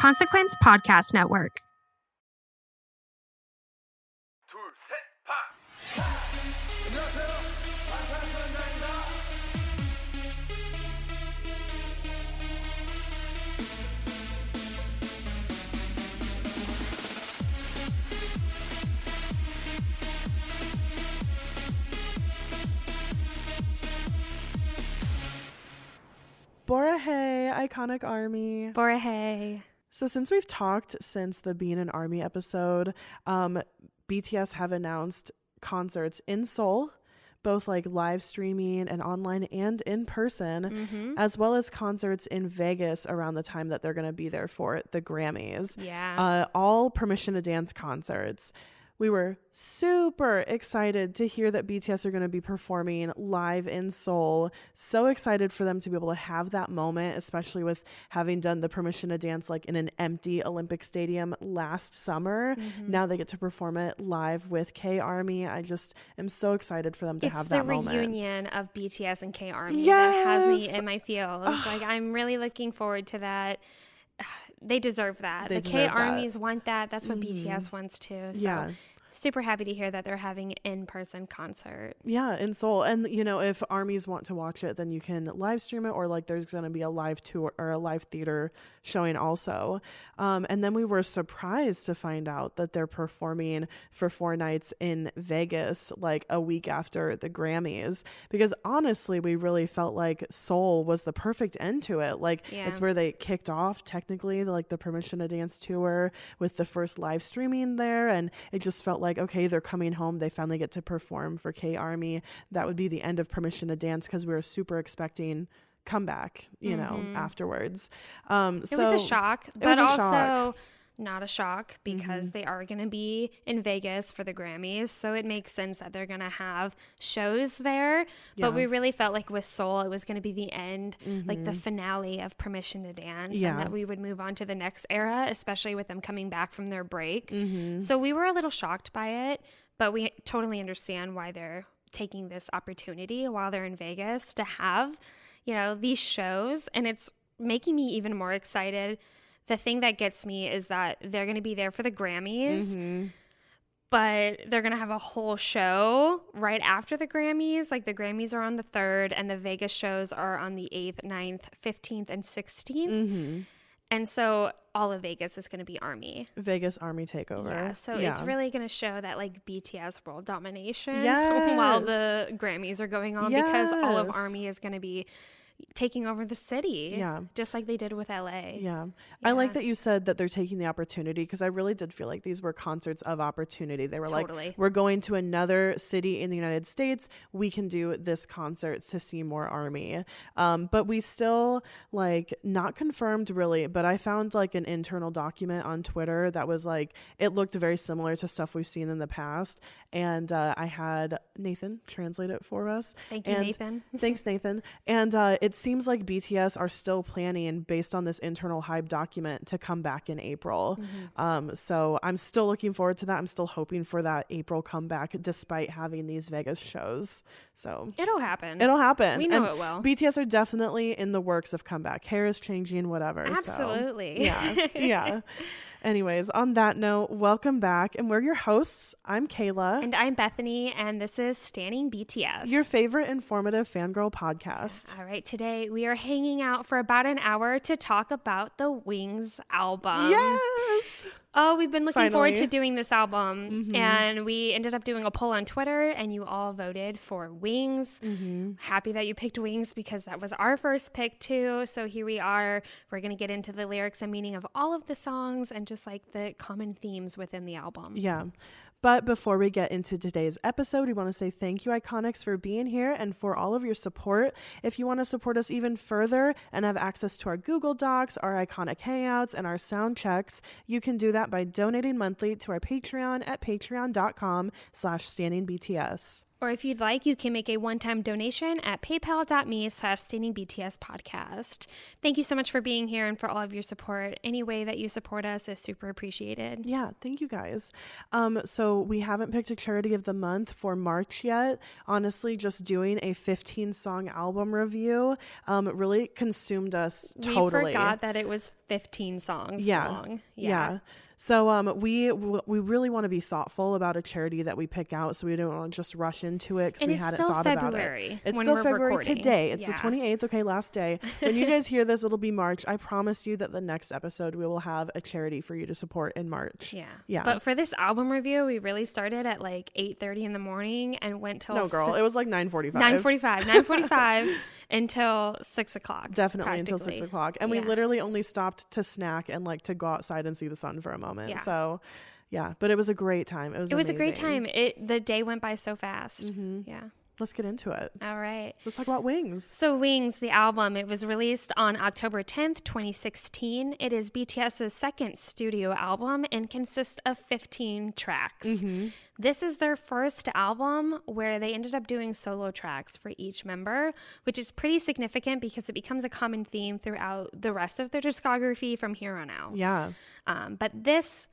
Consequence Podcast Network. Borahae, iconic army. Borahae. So since we've talked since the Being an Army episode, um, BTS have announced concerts in Seoul, both like live streaming and online and in person, Mm-hmm. as well as concerts in Vegas around the time that they're going to be there for the Grammys. Yeah. Uh, all Permission to Dance concerts. We were super excited to hear that BTS are going to be performing live in Seoul. So excited for them to be able to have that moment, especially with having done the Permission to Dance like in an empty Olympic stadium last summer. Mm-hmm. Now they get to perform it live with K Army. I just am so excited for them to it's have that moment. It's the reunion of BTS and K Army that has me in my feels. like I'm really looking forward to that. They deserve that. They the deserve K that. Mm-hmm. armies want that. That's what BTS wants too. So Yeah. super happy to hear that they're having an in-person concert. Yeah, in Seoul. And you know, if armies want to watch it, then you can live stream it or like there's going to be a live tour or a live theater showing also. Um, and then we were surprised to find out that they're performing for four nights in Vegas like a week after the Grammys because honestly, we really felt like Seoul was the perfect end to it. Like Yeah. it's where they kicked off technically like the Permission to Dance tour with the first live streaming there and it just felt like okay, they're coming home. They finally get to perform for K Army. That would be the end of Permission to Dance because we were super expecting comeback, you know, afterwards. Um, Mm-hmm. It was a shock, but a also shock. Mm-hmm. not a shock because they are going to be in Vegas for the Grammys. So it makes sense that they're going to have shows there. But we really felt like with Seoul, it was going to be the end, like the finale of Permission to Dance, Mm-hmm. Yeah. and that we would move on to the next era, especially with them coming back from their break. Mm-hmm. So we were a little shocked by it, but we totally understand why they're taking this opportunity while they're in Vegas to have, you know, these shows. And it's making me even more excited. The thing that gets me is that they're going to be there for the Grammys, Mm-hmm. but they're going to have a whole show right after the Grammys. Like the Grammys are on the 3rd, and the Vegas shows are on the 8th, 9th, 15th, and 16th. And so all of Vegas is going to be Army. Vegas Army takeover. Yeah, so it's really going to show that like BTS world domination while the Grammys are going on because all of Army is going to be taking over the city. Yeah. Just like they did with LA. Yeah. I like that you said that they're taking the opportunity because I really did feel like these were concerts of opportunity. They were Totally. like, we're going to another city in the United States. We can do this concert to see more Army. Um, but we still, like, not confirmed really, but I found like an internal document on Twitter that was like, it looked very similar to stuff we've seen in the past. And uh, I had Nathan translate it for us. Thank you, And- Nathan. Thanks, Nathan. And uh, it seems like BTS are still planning, based on this internal hype document, to come back in April. Mm-hmm. Um, so I'm still looking forward to that. I'm still hoping for that April comeback, despite having these Vegas shows. So It'll happen. it'll happen. We know And it will. BTS are definitely in the works of comeback. Hair is changing, whatever. so, Absolutely. yeah. Yeah. Anyways, on that note, welcome back. And we're your hosts. I'm Kayla. And I'm Bethany, and this is Standing BTS. your favorite informative fangirl podcast. All right, today we are hanging out for about an hour to talk about the Wings album. Yes. Oh, we've been looking forward to doing this album, mm-hmm. and we ended up doing a poll on Twitter, and you all voted for Wings. Mm-hmm. Happy that you picked Wings because that was our first pick too. So here we are. We're gonna get into the lyrics and meaning of all of the songs, and just like the common themes within the album. Yeah. But before we get into today's episode, we want to say thank you, Iconics, for being here and for all of your support. If you want to support us even further and have access to our Google Docs, our iconic hangouts, and our sound checks, you can do that by donating monthly to our Patreon at patreon.com slash standingbts. Or if you'd like, you can make a one-time donation at paypal.me slash BTS podcast. Thank you so much for being here and for all of your support. Any way that you support us is super appreciated. Yeah, thank you guys. Um, so we haven't picked a charity of the month for March yet. Honestly, just doing a 15 song album review um, really consumed us totally. We forgot that it was 15 songs yeah, long. Yeah. So um, we we really want to be thoughtful about a charity that we pick out, so we don't want to just rush into it because we hadn't thought about it. It's still February recording. today. It's Yeah. the twenty eighth. Okay, last day. When you guys hear this, it'll be March. I promise you that the next episode we will have a charity for you to support in March. Yeah. Yeah. But for this album review, we really started at like 8.30 in the morning and went till no, girl, it was like nine forty five. 9.45. 9.45 until 6 o'clock. Definitely until six o'clock. And we literally only stopped to snack and like to go outside and see the sun for a moment. Yeah. So yeah, but it was a great time. It was It was a great time. It The day went by so fast. Mm-hmm. Yeah. Let's get into it. All right. Let's talk about wings. So, Wings, the album, it was released on October 10th, 2016. It is BTS's second studio album and consists of 15 tracks. Mm-hmm. This is their first album where they ended up doing solo tracks for each member, which is pretty significant because it becomes a common theme throughout the rest of their discography from here on out. Yeah. Um, but this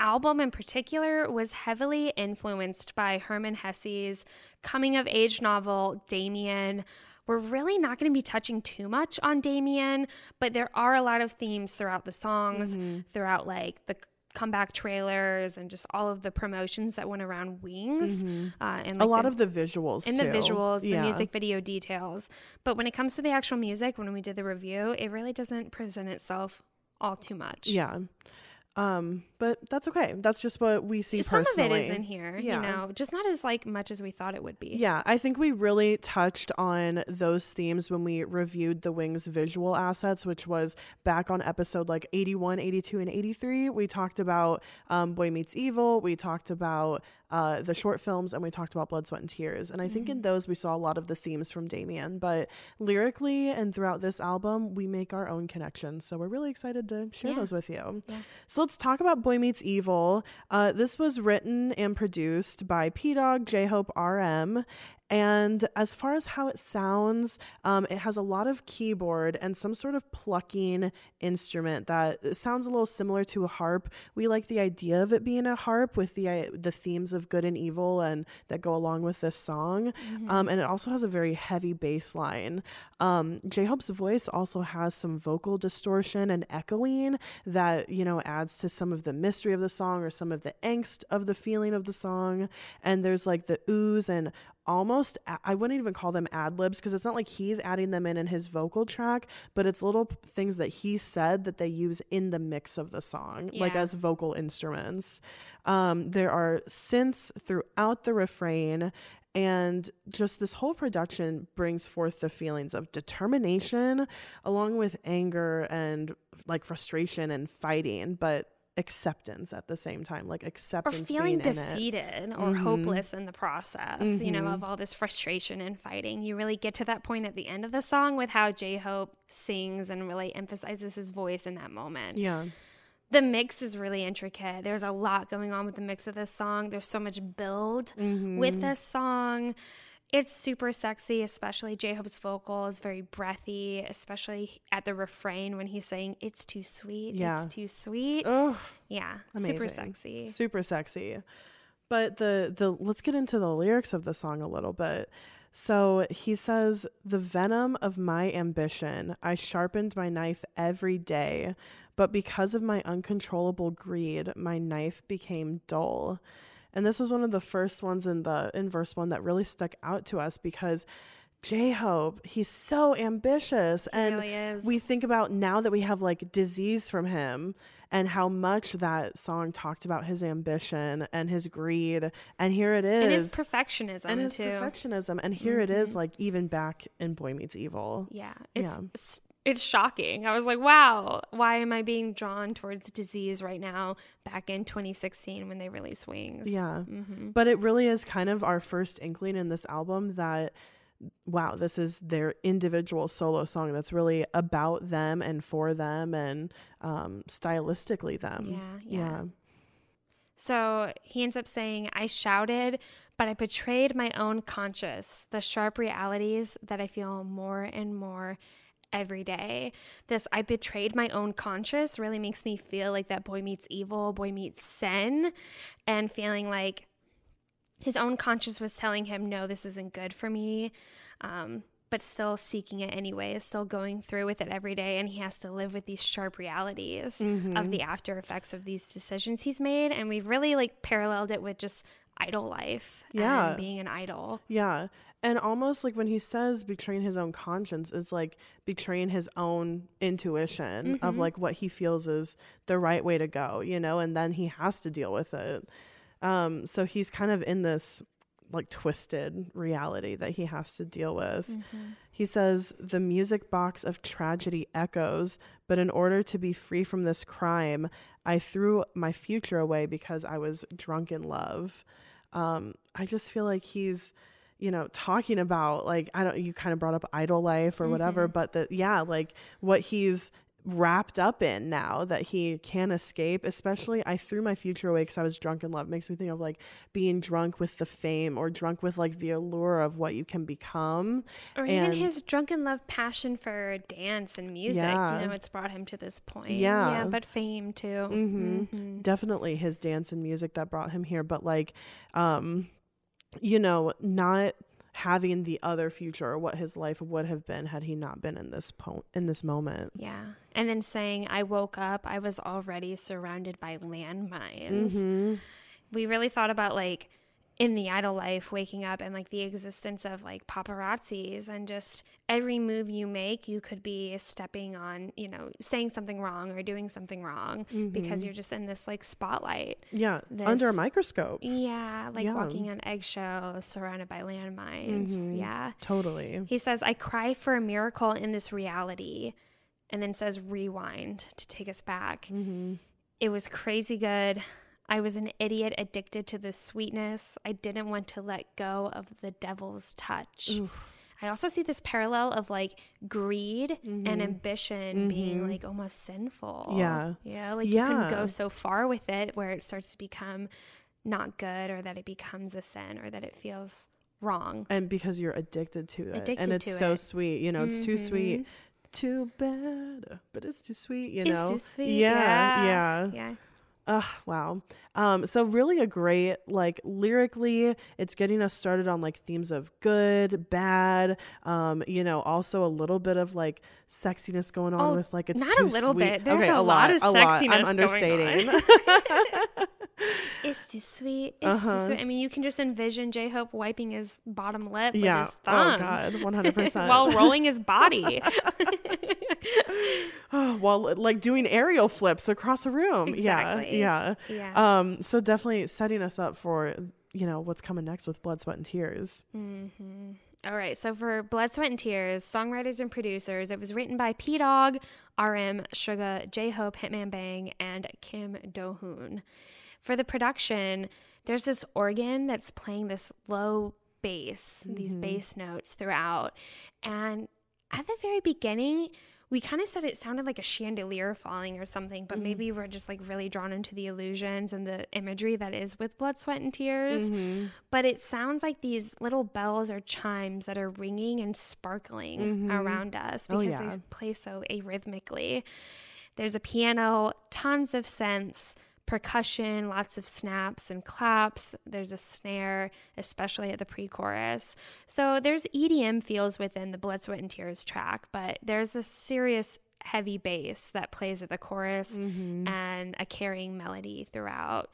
album in particular was heavily influenced by Hermann Hesse's coming of age novel, Demian. We're really not going to be touching too much on Demian, but there are a lot of themes throughout the songs, throughout like the comeback trailers and just all of the promotions that went around Wings. Uh, and a lot the- of the visuals in the visuals, Yeah. the music video details. But when it comes to the actual music, when we did the review, it really doesn't present itself all too much. Yeah. Um, but that's okay. That's just what we see Some personally. of it is in here, Yeah. you know, just not as like much as we thought it would be. Yeah, I think we really touched on those themes when we reviewed the Wings visual assets, which was back on episode like 81, 82, and 83. We talked about um, Boy Meets Evil. We talked about uh, the short films and we talked about Blood, Sweat, and Tears. And I think Mm-hmm. in those we saw a lot of the themes from Demian. But lyrically and throughout this album, we make our own connections. So we're really excited to share Yeah. those with you. Yeah. So let's talk about Boy Meets Evil. Uh, this was written and produced by Pdogg, J Hope RM. And as far as how it sounds, um, it has a lot of keyboard and some sort of plucking instrument that sounds a little similar to a harp. We like the idea of it being a harp with the uh, the themes of good and evil and that go along with this song. Um, and it also has a very heavy bass line. Um, J Hope's voice also has some vocal distortion and echoing that you know adds to some of the mystery of the song or some of the angst of the feeling of the song. And there's like the ooze and almost I wouldn't even call them ad libs because it's not like he's adding them in in his vocal track, but it's little things that he said that they use in the mix of the song, like as vocal instruments. Um, there are synths throughout the refrain, And just this whole production brings forth the feelings of determination along with anger and like frustration and fighting, but acceptance at the same time like acceptance or feeling defeated or Mhm. hopeless in the process you know Mhm. of all this frustration and fighting. You really get to that point at the end of the song with how j-hope sings and really emphasizes his voice in that moment. Yeah. The mix is really intricate. There's a lot going on with the mix of this song. There's so much build with Mhm. this song it's super sexy, especially J Hope's vocal is very breathy, especially at the refrain when he's saying, It's too sweet. Yeah. It's too sweet. Ugh, yeah. Super sexy. super sexy but the the let's get into the lyrics of the song a little bit so he says the venom of my ambition i sharpened my knife every day but because of my uncontrollable greed my knife became dull and this was one of the first ones in the in verse one that really stuck out to us because j-hope he's so ambitious and really is. we think about now that we have like disease from him and how much that song talked about his ambition and his greed and here it is And his perfectionism and his too. perfectionism and here it is Mhm. like even back in boy meets evil Yeah, it's Yeah. It's shocking. I was like, wow, why am I being drawn towards disease right now? Back in 2016 when they released Wings. Yeah. Mhm. But it really is kind of our first inkling in this album that wow, this is their individual solo song that's really about them and for them and um stylistically them. Yeah, yeah. So he ends up saying, I shouted, but I betrayed my own conscience, the sharp realities that I feel more and more every day. This I betrayed my own conscience really makes me feel like that boy meets evil, boy meets sin, and feeling like his own conscience was telling him, no, this isn't good for me. Um, but still seeking it anyway, is still going through with it every day. And he has to live with these sharp realities Mhm. of the after effects of these decisions he's made. And we've really like paralleled it with just idol life Yeah. and being an idol. Yeah. And almost like when he says betraying his own conscience, it's like betraying his own intuition of Mhm. like what he feels is the right way to go, you know, and then he has to deal with it. Um, so he's kind of in this like twisted reality that he has to deal with. Mhm. He says, The music box of tragedy echoes, but in order to be free from this crime, I threw my future away because I was drunk in love. Um, I just feel like he's, you know, talking about like, I don't, you kind of brought up idol life or whatever, Mhm. but that, yeah, like what he's wrapped up in now that he can't escape especially i threw my future away because i was drunk in love makes me think of like being drunk with the fame or drunk with like the allure of what you can become Or even his drunken love passion for dance and music. Yeah. You know, it's brought him to this point. Yeah. Yeah, but fame too. hmm Mhm. Definitely his dance and music that brought him here, but like, um, you know, not having the other future or what his life would have been had he not been in this po- in this moment. Yeah. And then saying, I woke up, I was already surrounded by landmines. Mhm. We really thought about like in the idol life, waking up and like the existence of like paparazzis and just every move you make, you could be stepping on, you know, saying something wrong or doing something wrong because Mhm. you're just in this like spotlight. Yeah, under a microscope. Yeah, like Yeah. walking on eggshells, surrounded by landmines. Mhm. Yeah. Totally. He says, I cry for a miracle in this reality, and then says, rewind to take us back. Mm-hmm. It was crazy good. I was an idiot addicted to the sweetness. I didn't want to let go of the devil's touch. I also see this parallel of like greed and Mhm. ambition being Mhm. like almost sinful. Yeah. Yeah. Like you can go so far with it where it starts to become not good or that it becomes a sin or that it feels wrong. And because you're addicted to it, Addicted and it's to so it. sweet, you know, it's too sweet. Too bad, but it's too sweet, you It's know. too sweet. Yeah, Yeah. yeah. Yeah. Ugh, wow. Um, so really a great like lyrically, it's getting us started on like themes of good, bad, um, you know, also a little bit of like sexiness going on Oh, with like it's not a little sweet. bit. There's okay, a lot of a lot. I'm sexiness going understating. It's too sweet. It's Uh-huh. too sweet. I mean, you can just envision J Hope wiping his bottom lip Yeah. with his Oh, thumb. God. 100%. while rolling his body. oh, while like doing aerial flips across a room. Exactly. Yeah. Yeah. Yeah. Um, so definitely setting us up for you know, what's coming next with Blood, Sweat, and Tears. Mm-hmm. All right, so for Blood, Sweat, and Tears, songwriters and producers, it was written by Pdogg, RM, Suga, J Hope, Hitman Bang, and Kim Do Hoon. For the production, there's this organ that's playing this low bass, mm-hmm. these bass notes throughout. And at the very beginning, we kind of said it sounded like a chandelier falling or something, but mm-hmm. maybe we're just like really drawn into the illusions and the imagery that is with blood, sweat, and tears. Mm-hmm. But it sounds like these little bells or chimes that are ringing and sparkling mm-hmm. around us oh, because oh, yeah. they play so arrhythmically. There's a piano, tons of synths percussion, lots of snaps and claps. There's a snare, especially at the pre chorus. So there's EDM feels within the Blood, Sweat, and Tears track, but there's a serious heavy bass that plays at the chorus mm-hmm. and a carrying melody throughout.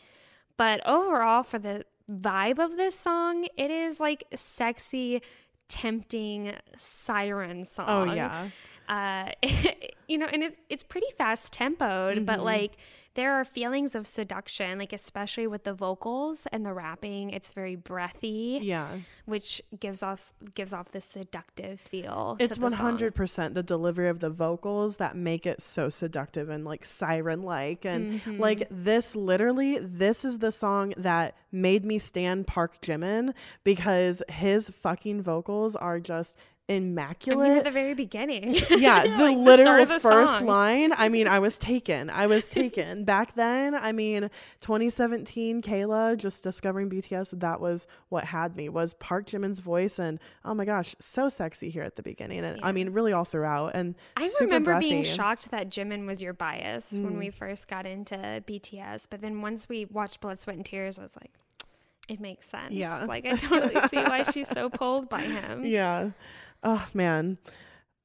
But overall, for the vibe of this song, it is like sexy, tempting siren song. Oh, yeah. Uh, you know, and it's it's pretty fast tempoed, mm-hmm. but like there are feelings of seduction, like especially with the vocals and the rapping. It's very breathy, yeah, which gives us gives off this seductive feel. It's one hundred percent the delivery of the vocals that make it so seductive and like siren like, and mm-hmm. like this literally, this is the song that made me stand Park Jimin because his fucking vocals are just immaculate. I mean, at the very beginning. Yeah, the like literal the first song. line. I mean, I was taken. I was taken. Back then, I mean, 2017, Kayla just discovering BTS. That was what had me. Was Park Jimin's voice, and oh my gosh, so sexy here at the beginning, and yeah. I mean, really all throughout. And I remember breathy. being shocked that Jimin was your bias mm. when we first got into BTS, but then once we watched Blood, Sweat, and Tears, I was like. It makes sense. Yeah. Like I totally see why she's so pulled by him. Yeah. Oh man.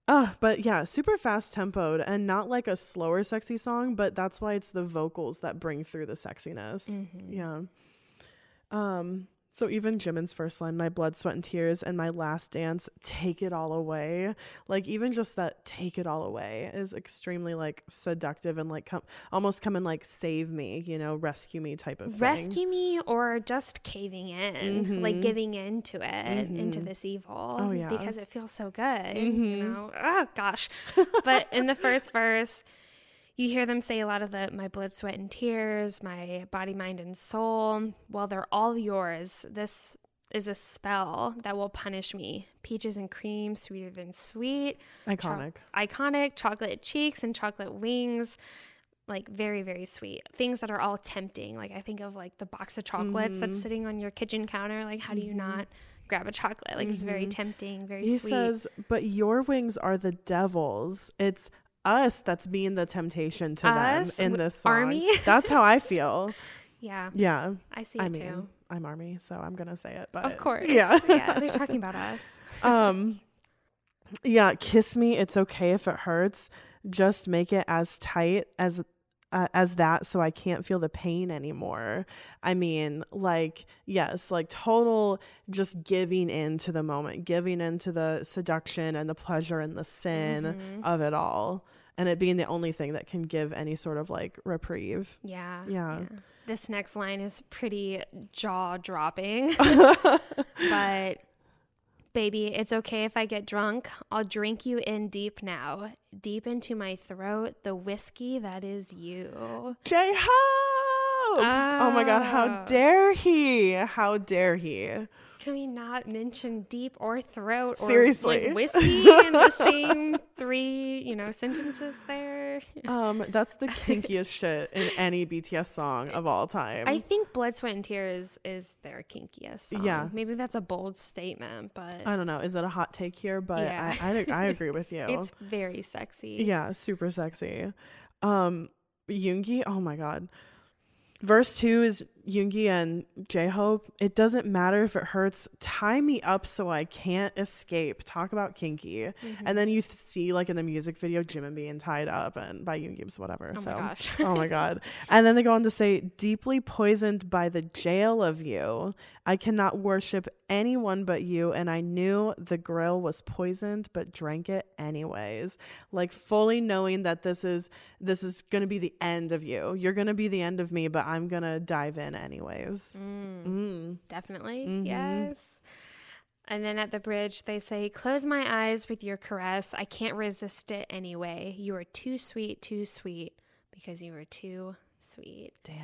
Uh, but yeah, super fast tempoed and not like a slower sexy song, but that's why it's the vocals that bring through the sexiness. Mm-hmm. Yeah. Um so even Jimin's first line, my blood, sweat, and tears, and my last dance, take it all away. Like even just that take it all away is extremely like seductive and like come almost come and like save me, you know, rescue me type of thing. Rescue me or just caving in, mm-hmm. like giving into it, mm-hmm. into this evil. Oh, yeah. Because it feels so good. Mm-hmm. You know? Oh gosh. but in the first verse, you hear them say a lot of the my blood, sweat, and tears, my body, mind, and soul. Well, they're all yours. This is a spell that will punish me. Peaches and cream, sweeter than sweet. Iconic. Cho- iconic. Chocolate cheeks and chocolate wings. Like very, very sweet. Things that are all tempting. Like I think of like the box of chocolates mm-hmm. that's sitting on your kitchen counter. Like, how do you mm-hmm. not grab a chocolate? Like mm-hmm. it's very mm-hmm. tempting, very he sweet. He says, but your wings are the devil's. It's us that's being the temptation to us? them in this song. Army? that's how I feel. Yeah. Yeah. I see I mean, too. I'm Army, so I'm gonna say it. But of course. Yeah. yeah. They're talking about us. um yeah, kiss me, it's okay if it hurts. Just make it as tight as uh, as that so I can't feel the pain anymore. I mean, like, yes, like total just giving in to the moment, giving into the seduction and the pleasure and the sin mm-hmm. of it all. And it being the only thing that can give any sort of like reprieve. Yeah. Yeah. yeah. This next line is pretty jaw dropping. but Baby, it's okay if I get drunk. I'll drink you in deep now, deep into my throat, the whiskey that is you. J Hope! Oh. oh my God, how ah. dare he? How dare he? Can we not mention deep or throat or Seriously. like whiskey in the same three, you know, sentences there? Um, that's the kinkiest shit in any BTS song of all time. I think Blood, Sweat, and Tears is their kinkiest song. Yeah. Maybe that's a bold statement, but I don't know. Is it a hot take here? But yeah. I, I, I agree with you. it's very sexy. Yeah, super sexy. Um, Yoongi, oh my god. Verse two is Yoongi and J Hope. It doesn't matter if it hurts. Tie me up so I can't escape. Talk about kinky. Mm-hmm. And then you th- see like in the music video Jimin being tied up and by Yoongi's whatever. Oh so, my gosh. oh my god. And then they go on to say, deeply poisoned by the jail of you. I cannot worship anyone but you. And I knew the grill was poisoned, but drank it anyways. Like fully knowing that this is this is gonna be the end of you. You're gonna be the end of me, but I'm gonna dive in anyways. Mm. Mm. Definitely. Mhm. Yes. And then at the bridge, they say, Close my eyes with your caress. I can't resist it anyway. You are too sweet, too sweet, because you are too sweet. Damn.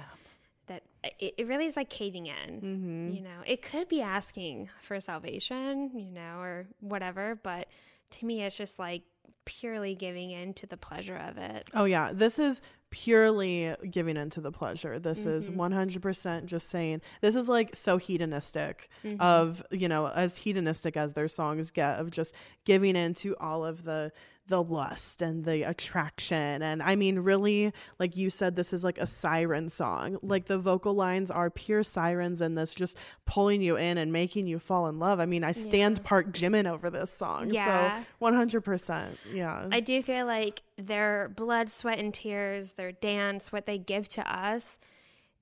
That it, it really is like caving in. Mhm. You know, it could be asking for salvation, you know, or whatever, but to me, it's just like purely giving in to the pleasure of it. Oh yeah, this is purely giving into the pleasure. This is Mhm. 100% just saying this is like so hedonistic Mhm. of, you know, as hedonistic as their songs get of just giving into all of the the lust and the attraction and I mean really like you said this is like a siren song. Like the vocal lines are pure sirens and this just pulling you in and making you fall in love. I mean, I stand Park Jimin over this song. Yeah. So 100%. Yeah. I do feel like their blood, sweat, and tears, their dance, what they give to us,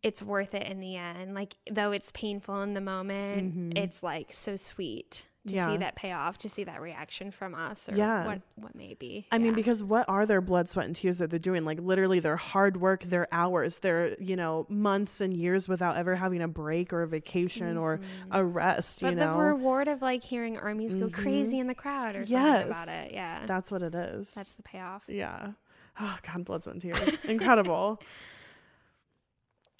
it's worth it in the end. Like, though it's painful in the moment, Mhm. it's like so sweet to Yeah. see that payoff, to see that reaction from us, or Yeah. what, what may be. I mean, because what are their blood, sweat, and tears that they're doing? Like literally their hard work, their hours, their, you know, months and years without ever having a break or a vacation or a rest, But you know. the reward of like hearing armies go Mhm. crazy in the crowd or something about it. Yeah. That's what it is. That's the payoff. Yeah. Oh, God, blood, sweat, and tears. Incredible.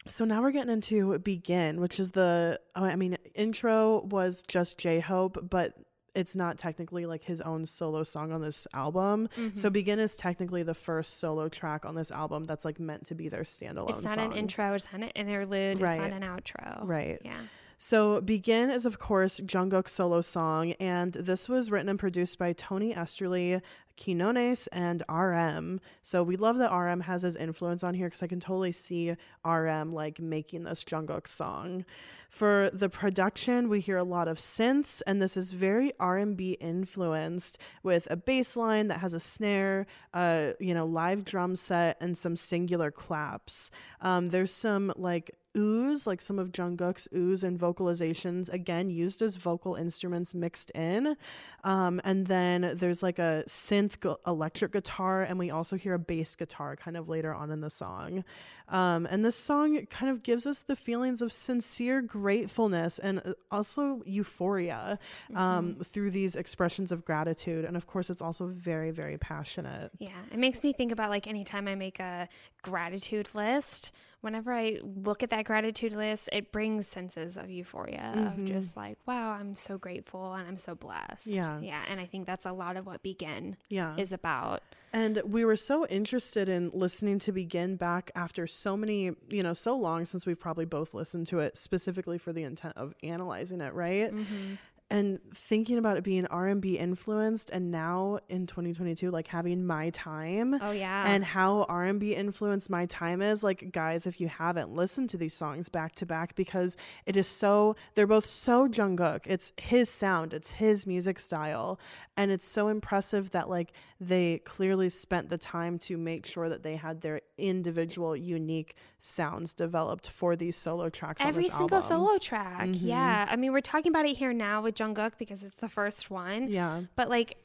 So now we're getting into Begin, which is the, oh, I mean, intro was just J Hope, but it's not technically like his own solo song on this album. So Mhm. Begin is technically the first solo track on this album that's like meant to be their standalone It's not song. an intro, it's not an interlude, Right. it's not an outro. Right. Yeah. So Begin is of course Jungkook's solo song and this was written and produced by Tony Esterly, Quinones and RM. So we love that RM has his influence on here cuz I can totally see RM like making this Jungkook song. For the production, we hear a lot of synths and this is very R&B influenced with a bass line that has a snare, uh, you know, live drum set and some singular claps. Um, there's some like ooze, like some of Jungkook's ooze and vocalizations, again used as vocal instruments mixed in. Um, and then there's like a synth gu- electric guitar, and we also hear a bass guitar kind of later on in the song. Um, and this song kind of gives us the feelings of sincere gratefulness and uh, also euphoria um, through these expressions of gratitude. And of course, it's also very, very passionate. Yeah, it makes me think about like anytime I make a gratitude list, whenever I look at that gratitude list, it brings senses of euphoria Mhm. of just like, wow, I'm so grateful and I'm so blessed. Yeah. Yeah. And I think that's a lot of what Begin Yeah. is about. And we were so interested in listening to Begin back after so many, you know, so long since we've probably both listened to it specifically for the intent of analyzing it, right? Mm-hmm. And thinking about it being R&B influenced and now in 2022 like having My Time Oh, yeah. and how R&B influenced My Time is like guys if you haven't listened to these songs back to back because it is so they're both so Jungkook it's his sound it's his music style and it's so impressive that like they clearly spent the time to make sure that they had their individual unique sounds developed for these solo tracks Every single album. solo track. Mhm. Yeah. I mean, we're talking about it here now with Jungkook because it's the first one. Yeah. But like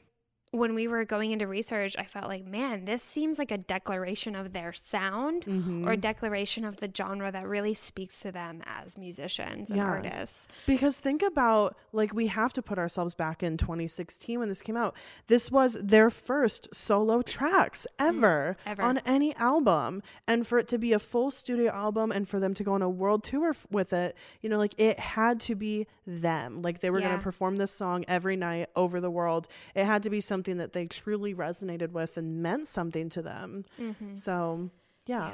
when we were going into research, I felt like, man, this seems like a declaration of their sound Mhm. or a declaration of the genre that really speaks to them as musicians and Yeah. artists. Because think about like we have to put ourselves back in 2016 when this came out. This was their first solo tracks ever, ever. on any album, and for it to be a full studio album and for them to go on a world tour f- with it, you know, like it had to be them. Like they were going to perform this song every night over the world. It had to be something that they truly resonated with and meant something to them. Mhm. So, yeah.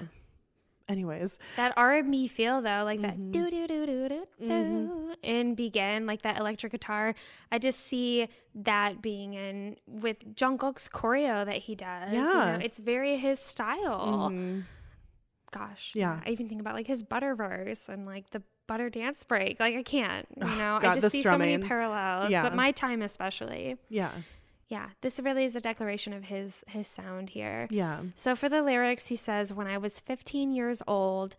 Anyways, That R&B feel though, like Mm-hmm. that do do do do do do in Begin, like that electric guitar. I just see that being in with Jungkook's choreo that he does. you Yeah. know, it's very his style. Mhm. Gosh, Yeah. I even think about like his butter verse and like the butter dance break. Like I can't, you Ugh, know, I God, the just see so many parallels. Yeah. But my time especially. yeah. Yeah, this really is a declaration of his his sound here. Yeah. So for the lyrics, he says, "When I was 15 years old,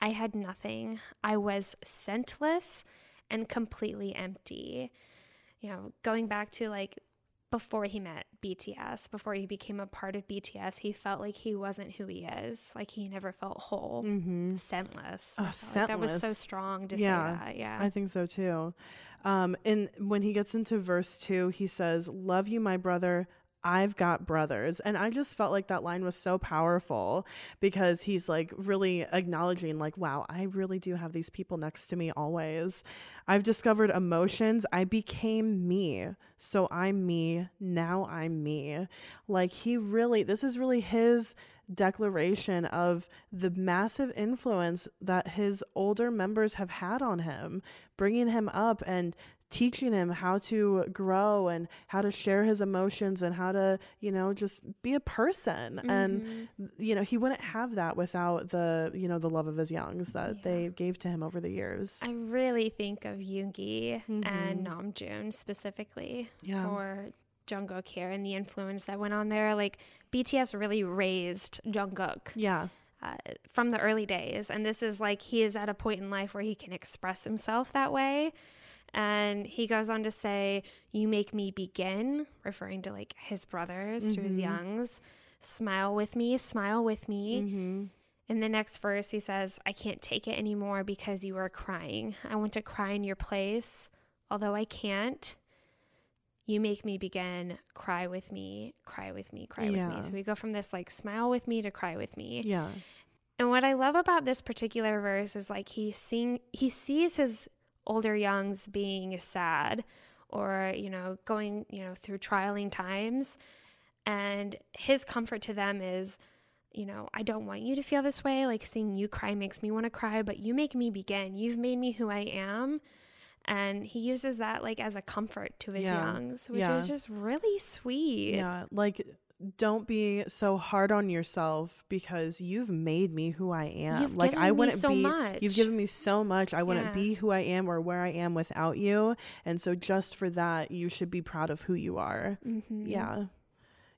I had nothing. I was scentless and completely empty." You know, going back to like before he met BTS, before he became a part of BTS, he felt like he wasn't who he is. Like he never felt whole, mm-hmm. scentless. Oh, scentless. Like that was so strong to yeah, say that. Yeah, I think so too. Um, and when he gets into verse two, he says, "Love you, my brother. I've got brothers. And I just felt like that line was so powerful because he's like really acknowledging, like, wow, I really do have these people next to me always. I've discovered emotions. I became me. So I'm me. Now I'm me. Like, he really, this is really his declaration of the massive influence that his older members have had on him, bringing him up and teaching him how to grow and how to share his emotions and how to, you know, just be a person. Mm-hmm. And, you know, he wouldn't have that without the, you know, the love of his hyungs that yeah. they gave to him over the years. I really think of Yoongi mm-hmm. and Namjoon specifically yeah. for Jungkook here and the influence that went on there. Like BTS really raised Jungkook. Yeah. Uh, from the early days. And this is like he is at a point in life where he can express himself that way. And he goes on to say, You make me begin, referring to like his brothers, mm-hmm. to his mm-hmm. hyungs. Smile with me, smile with me. Mm-hmm. In the next verse, he says, I can't take it anymore because you are crying. I want to cry in your place, although I can't. You make me begin, cry with me, cry with me, cry yeah. with me. So we go from this like smile with me to cry with me. Yeah. And what I love about this particular verse is like he sing he sees his older hyungs being sad or, you know, going, you know, through trialing times. And his comfort to them is, you know, I don't want you to feel this way. Like seeing you cry makes me want to cry, but you make me begin. You've made me who I am. And he uses that like as a comfort to his yeah. hyungs, which yeah. is just really sweet. Yeah. Like don't be so hard on yourself because you've made me who I am. You've like I wouldn't so be much. you've given me so much. I wouldn't yeah. be who I am or where I am without you. And so just for that, you should be proud of who you are. Mm-hmm. Yeah.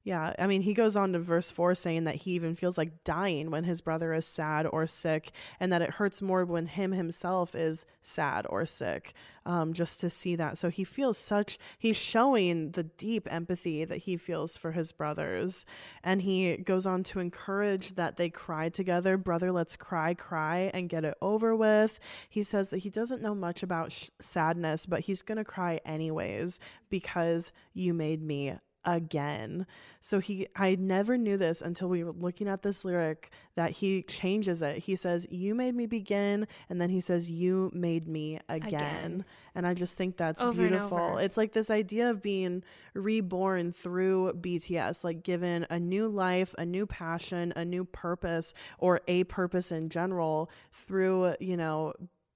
Yeah, I mean, he goes on to verse 4 saying that he even feels like dying when his brother is sad or sick, and that it hurts more when him himself is sad or sick, um, just to see that. So he feels such, he's showing the deep empathy that he feels for his brothers. And he goes on to encourage that they cry together. Brother, let's cry, cry, and get it over with. He says that he doesn't know much about sh- sadness, but he's going to cry anyways because you made me again. So he I never knew this until we were looking at this lyric that he changes it. He says, "You made me begin," and then he says, "You made me again." again. And I just think that's over beautiful. It's like this idea of being reborn through BTS, like given a new life, a new passion, a new purpose or a purpose in general through, you know,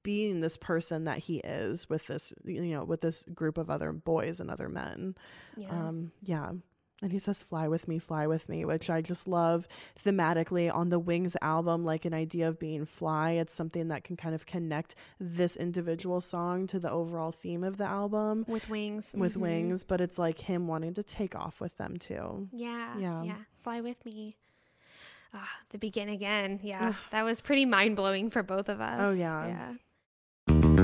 being this person that he is with this you know with this group of other boys and other men yeah. um yeah and he says fly with me fly with me which i just love thematically on the wings album like an idea of being fly it's something that can kind of connect this individual song to the overall theme of the album with wings with mm-hmm. wings but it's like him wanting to take off with them too yeah yeah yeah fly with me Ah, the begin again. Yeah, that was pretty mind blowing for both of us. Oh yeah. Yeah.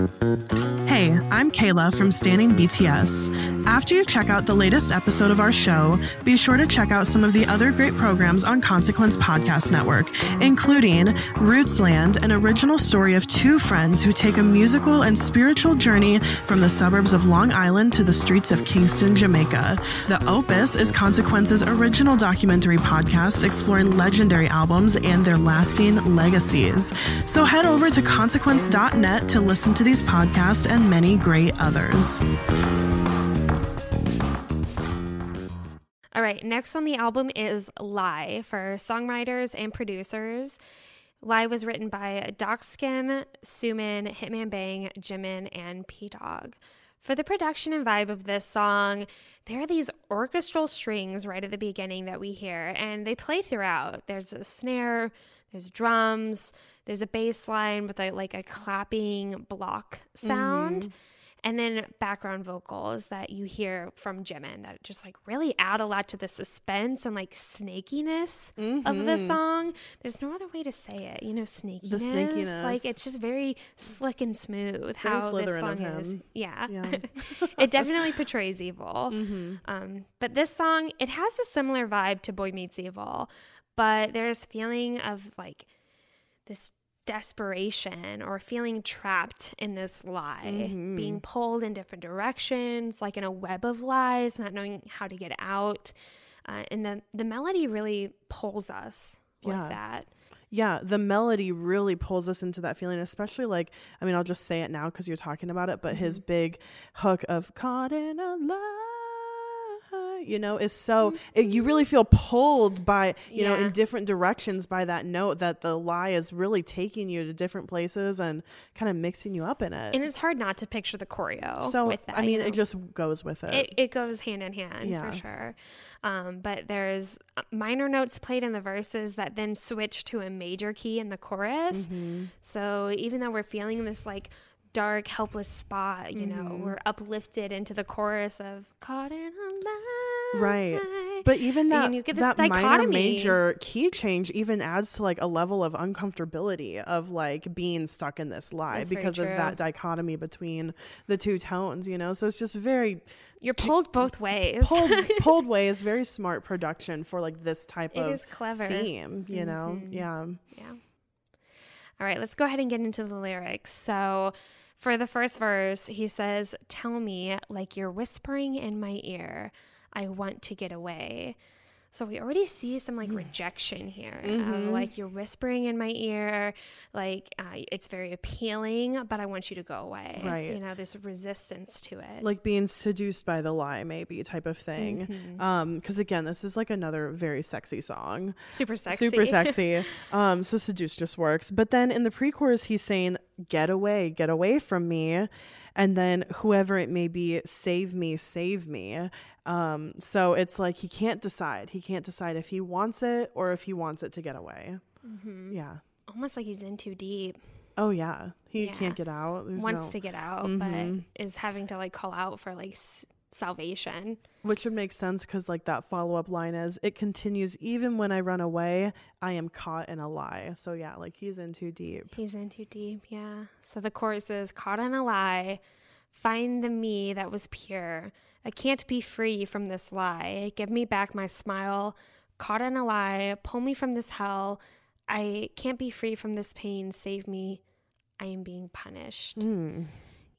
Mm-hmm. Hey, I'm Kayla from Standing BTS. After you check out the latest episode of our show, be sure to check out some of the other great programs on Consequence Podcast Network, including Rootsland, an original story of two friends who take a musical and spiritual journey from the suburbs of Long Island to the streets of Kingston, Jamaica. The Opus is Consequence's original documentary podcast exploring legendary albums and their lasting legacies. So head over to consequence.net to listen to these podcasts and many great others. All right, next on the album is Lie for songwriters and producers. Lie was written by Doc Skim, Sumin, Hitman Bang, Jimin, and Pdogg. For the production and vibe of this song, there are these orchestral strings right at the beginning that we hear, and they play throughout. There's a snare, there's drums, there's a bass line with a, like a clapping block sound. Mm-hmm. and then background vocals that you hear from Jimin that just like really add a lot to the suspense and like snakiness mm-hmm. of the mm-hmm. song. There's no other way to say it, you know, snakiness. The snakiness. Like it's just very slick and smooth very how this song is. Yeah, yeah. it definitely portrays evil. Mm-hmm. Um, but this song, it has a similar vibe to Boy Meets Evil, but there's feeling of like this desperation or feeling trapped in this lie, mm-hmm. being pulled in different directions, like in a web of lies, not knowing how to get out. Uh, and the the melody really pulls us yeah. with that. Yeah, the melody really pulls us into that feeling, especially like, I mean, I'll just say it now because you're talking about it, but mm-hmm. his big hook of caught in a lie you know, is so mm-hmm. it, you really feel pulled by, you yeah. know, in different directions by that note that the lie is really taking you to different places and kind of mixing you up in it. And it's hard not to picture the choreo. So with that, I mean, it just goes with it. It, it goes hand in hand yeah. for sure. Um, but there's uh, minor notes played in the verses that then switch to a major key in the chorus. Mm-hmm. So even though we're feeling this like dark, helpless spot, you mm-hmm. know, we're uplifted into the chorus of caught in a lie. Right. But even that, and you get this that dichotomy. minor major key change even adds to like a level of uncomfortability of like being stuck in this lie That's because of that dichotomy between the two tones, you know? So it's just very you're pulled both ways. Pulled, pulled ways. Very smart production for like this type it of clever. theme. You mm-hmm. know, yeah, yeah. All right, let's go ahead and get into the lyrics. So, for the first verse, he says, Tell me like you're whispering in my ear, I want to get away. So we already see some like mm. rejection here. Mm-hmm. like you're whispering in my ear, like uh, it's very appealing, but I want you to go away. Right. You know, this resistance to it. Like being seduced by the lie, maybe type of thing. Mm-hmm. Um, because again, this is like another very sexy song. Super sexy. Super sexy. um, so seduce just works. But then in the pre-chorus, he's saying, "Get away, get away from me." and then whoever it may be save me save me um, so it's like he can't decide he can't decide if he wants it or if he wants it to get away mm-hmm. yeah almost like he's in too deep oh yeah he yeah. can't get out There's wants no... to get out mm-hmm. but is having to like call out for like s- salvation. Which would make sense because, like, that follow up line is, it continues even when I run away, I am caught in a lie. So, yeah, like, he's in too deep. He's in too deep, yeah. So the chorus is, caught in a lie, find the me that was pure. I can't be free from this lie. Give me back my smile. Caught in a lie, pull me from this hell. I can't be free from this pain. Save me. I am being punished. Mm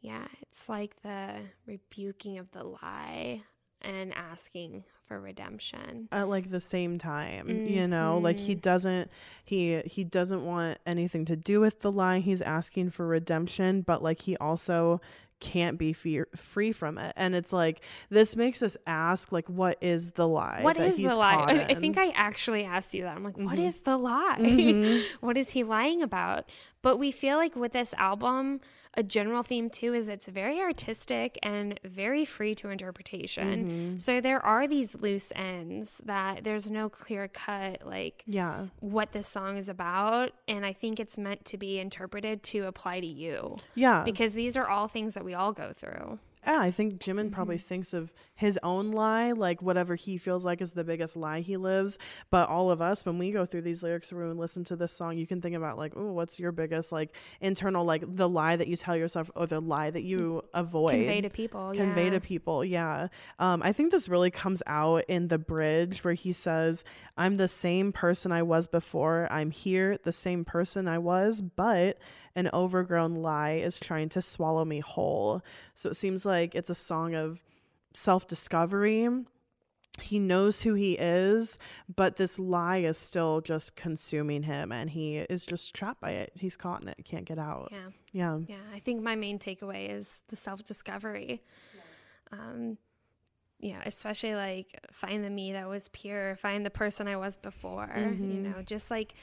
yeah, it's like the rebuking of the lie and asking for redemption at like the same time mm-hmm. you know like he mm-hmm. doesn't he he doesn't want anything to do with the lie he's asking for redemption but like he also can't be fear, free from it. And it's like this makes us ask like what is the lie? What is the lie? I, I, think I actually asked you that. I'm like, mm-hmm. what is the lie? Mm-hmm. what is he lying about? But we feel like with this album, a general theme too is it's very artistic and very free to interpretation. Mm-hmm. So there are these loose ends that there's no clear cut like yeah what this song is about and I think it's meant to be interpreted to apply to you. Yeah. Because these are all things that we all go through yeah, I think Jimin mm-hmm. probably thinks of his own lie, like whatever he feels like is the biggest lie he lives. But all of us, when we go through these lyrics and listen to this song, you can think about like, oh, what's your biggest like internal like the lie that you tell yourself or the lie that you avoid convey to people, convey yeah. to people. Yeah, um, I think this really comes out in the bridge where he says, "I'm the same person I was before. I'm here, the same person I was, but." An overgrown lie is trying to swallow me whole. So it seems like it's a song of self discovery. He knows who he is, but this lie is still just consuming him and he is just trapped by it. He's caught in it, can't get out. Yeah. Yeah. Yeah. I think my main takeaway is the self discovery. Yeah. Um, yeah, especially like find the me that was pure, find the person I was before, mm-hmm. you know, just like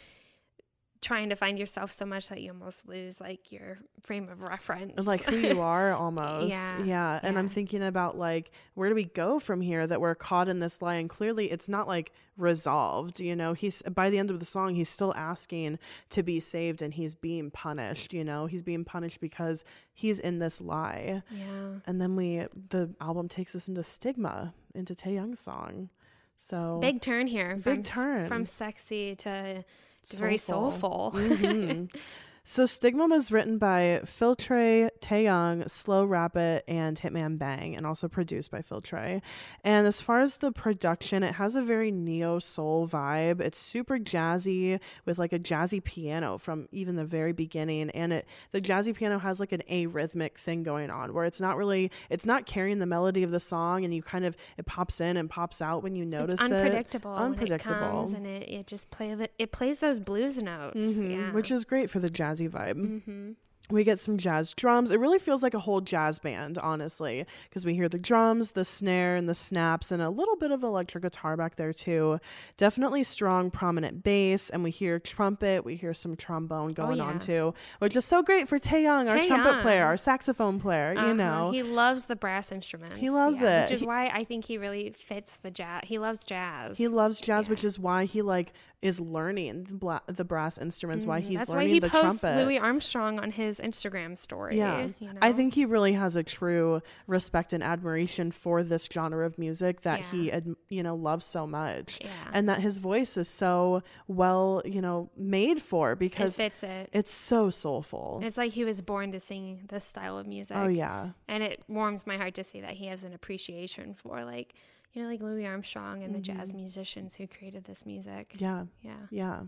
trying to find yourself so much that you almost lose like your frame of reference. Like who you are almost. Yeah, yeah and i'm thinking about like where do we go from here that we're caught in this lie? And clearly it's not like resolved you know? He's by the end of the song he's still asking to be saved and he's being punished you know? He's being punished because he's in this lie. Yeah. And then we the album takes us into stigma into Taehyung's song. So big turn here Big from, turn. from sexy to, to very Soulful. soulful Mhm. So Stigma was written by Filtre, Taehyung, Slow Rabbit, and Hitman Bang, and also produced by Filtre. And as far as the production, it has a very neo soul vibe. It's super jazzy with like a jazzy piano from even the very beginning, and it the jazzy piano has like an arrhythmic thing going on where it's not really it's not carrying the melody of the song, and you kind of it pops in and pops out when you notice it's it. unpredictable Unpredictable. when it comes and it, it just play it plays those blues notes Mhm, yeah which is great for the jazzy vibe. mm-hmm. We get some jazz drums. It really feels like a whole jazz band, honestly, because we hear the drums, the snare, and the snaps, and a little bit of electric guitar back there, too. Definitely strong, prominent bass, and we hear trumpet. We hear some trombone going on, Oh, yeah. too, which is so great for Taehyung, our trumpet Taehyung. player, our saxophone player, you Uh-huh. know. he loves the brass instruments He loves yeah, it. which is He- why i think he really fits the jazz he loves jazz He loves jazz, which is why he like is learning the, bla- the brass instruments. Why Mhm. he's that's why learning he the posts trumpet. louis armstrong on his instagram story Yeah. you know? I think he really has a true respect and admiration for this genre of music that he, ad- you know, loves so much. Yeah. And that his voice is so well, you know, made for because it fits it. it's so soulful. It's like he was born to sing this style of music. Oh, yeah. And it warms my heart to see that he has an appreciation for like, you know, like Louis Armstrong and the jazz musicians who created this music. Mm-hmm. Yeah. Yeah. Yeah.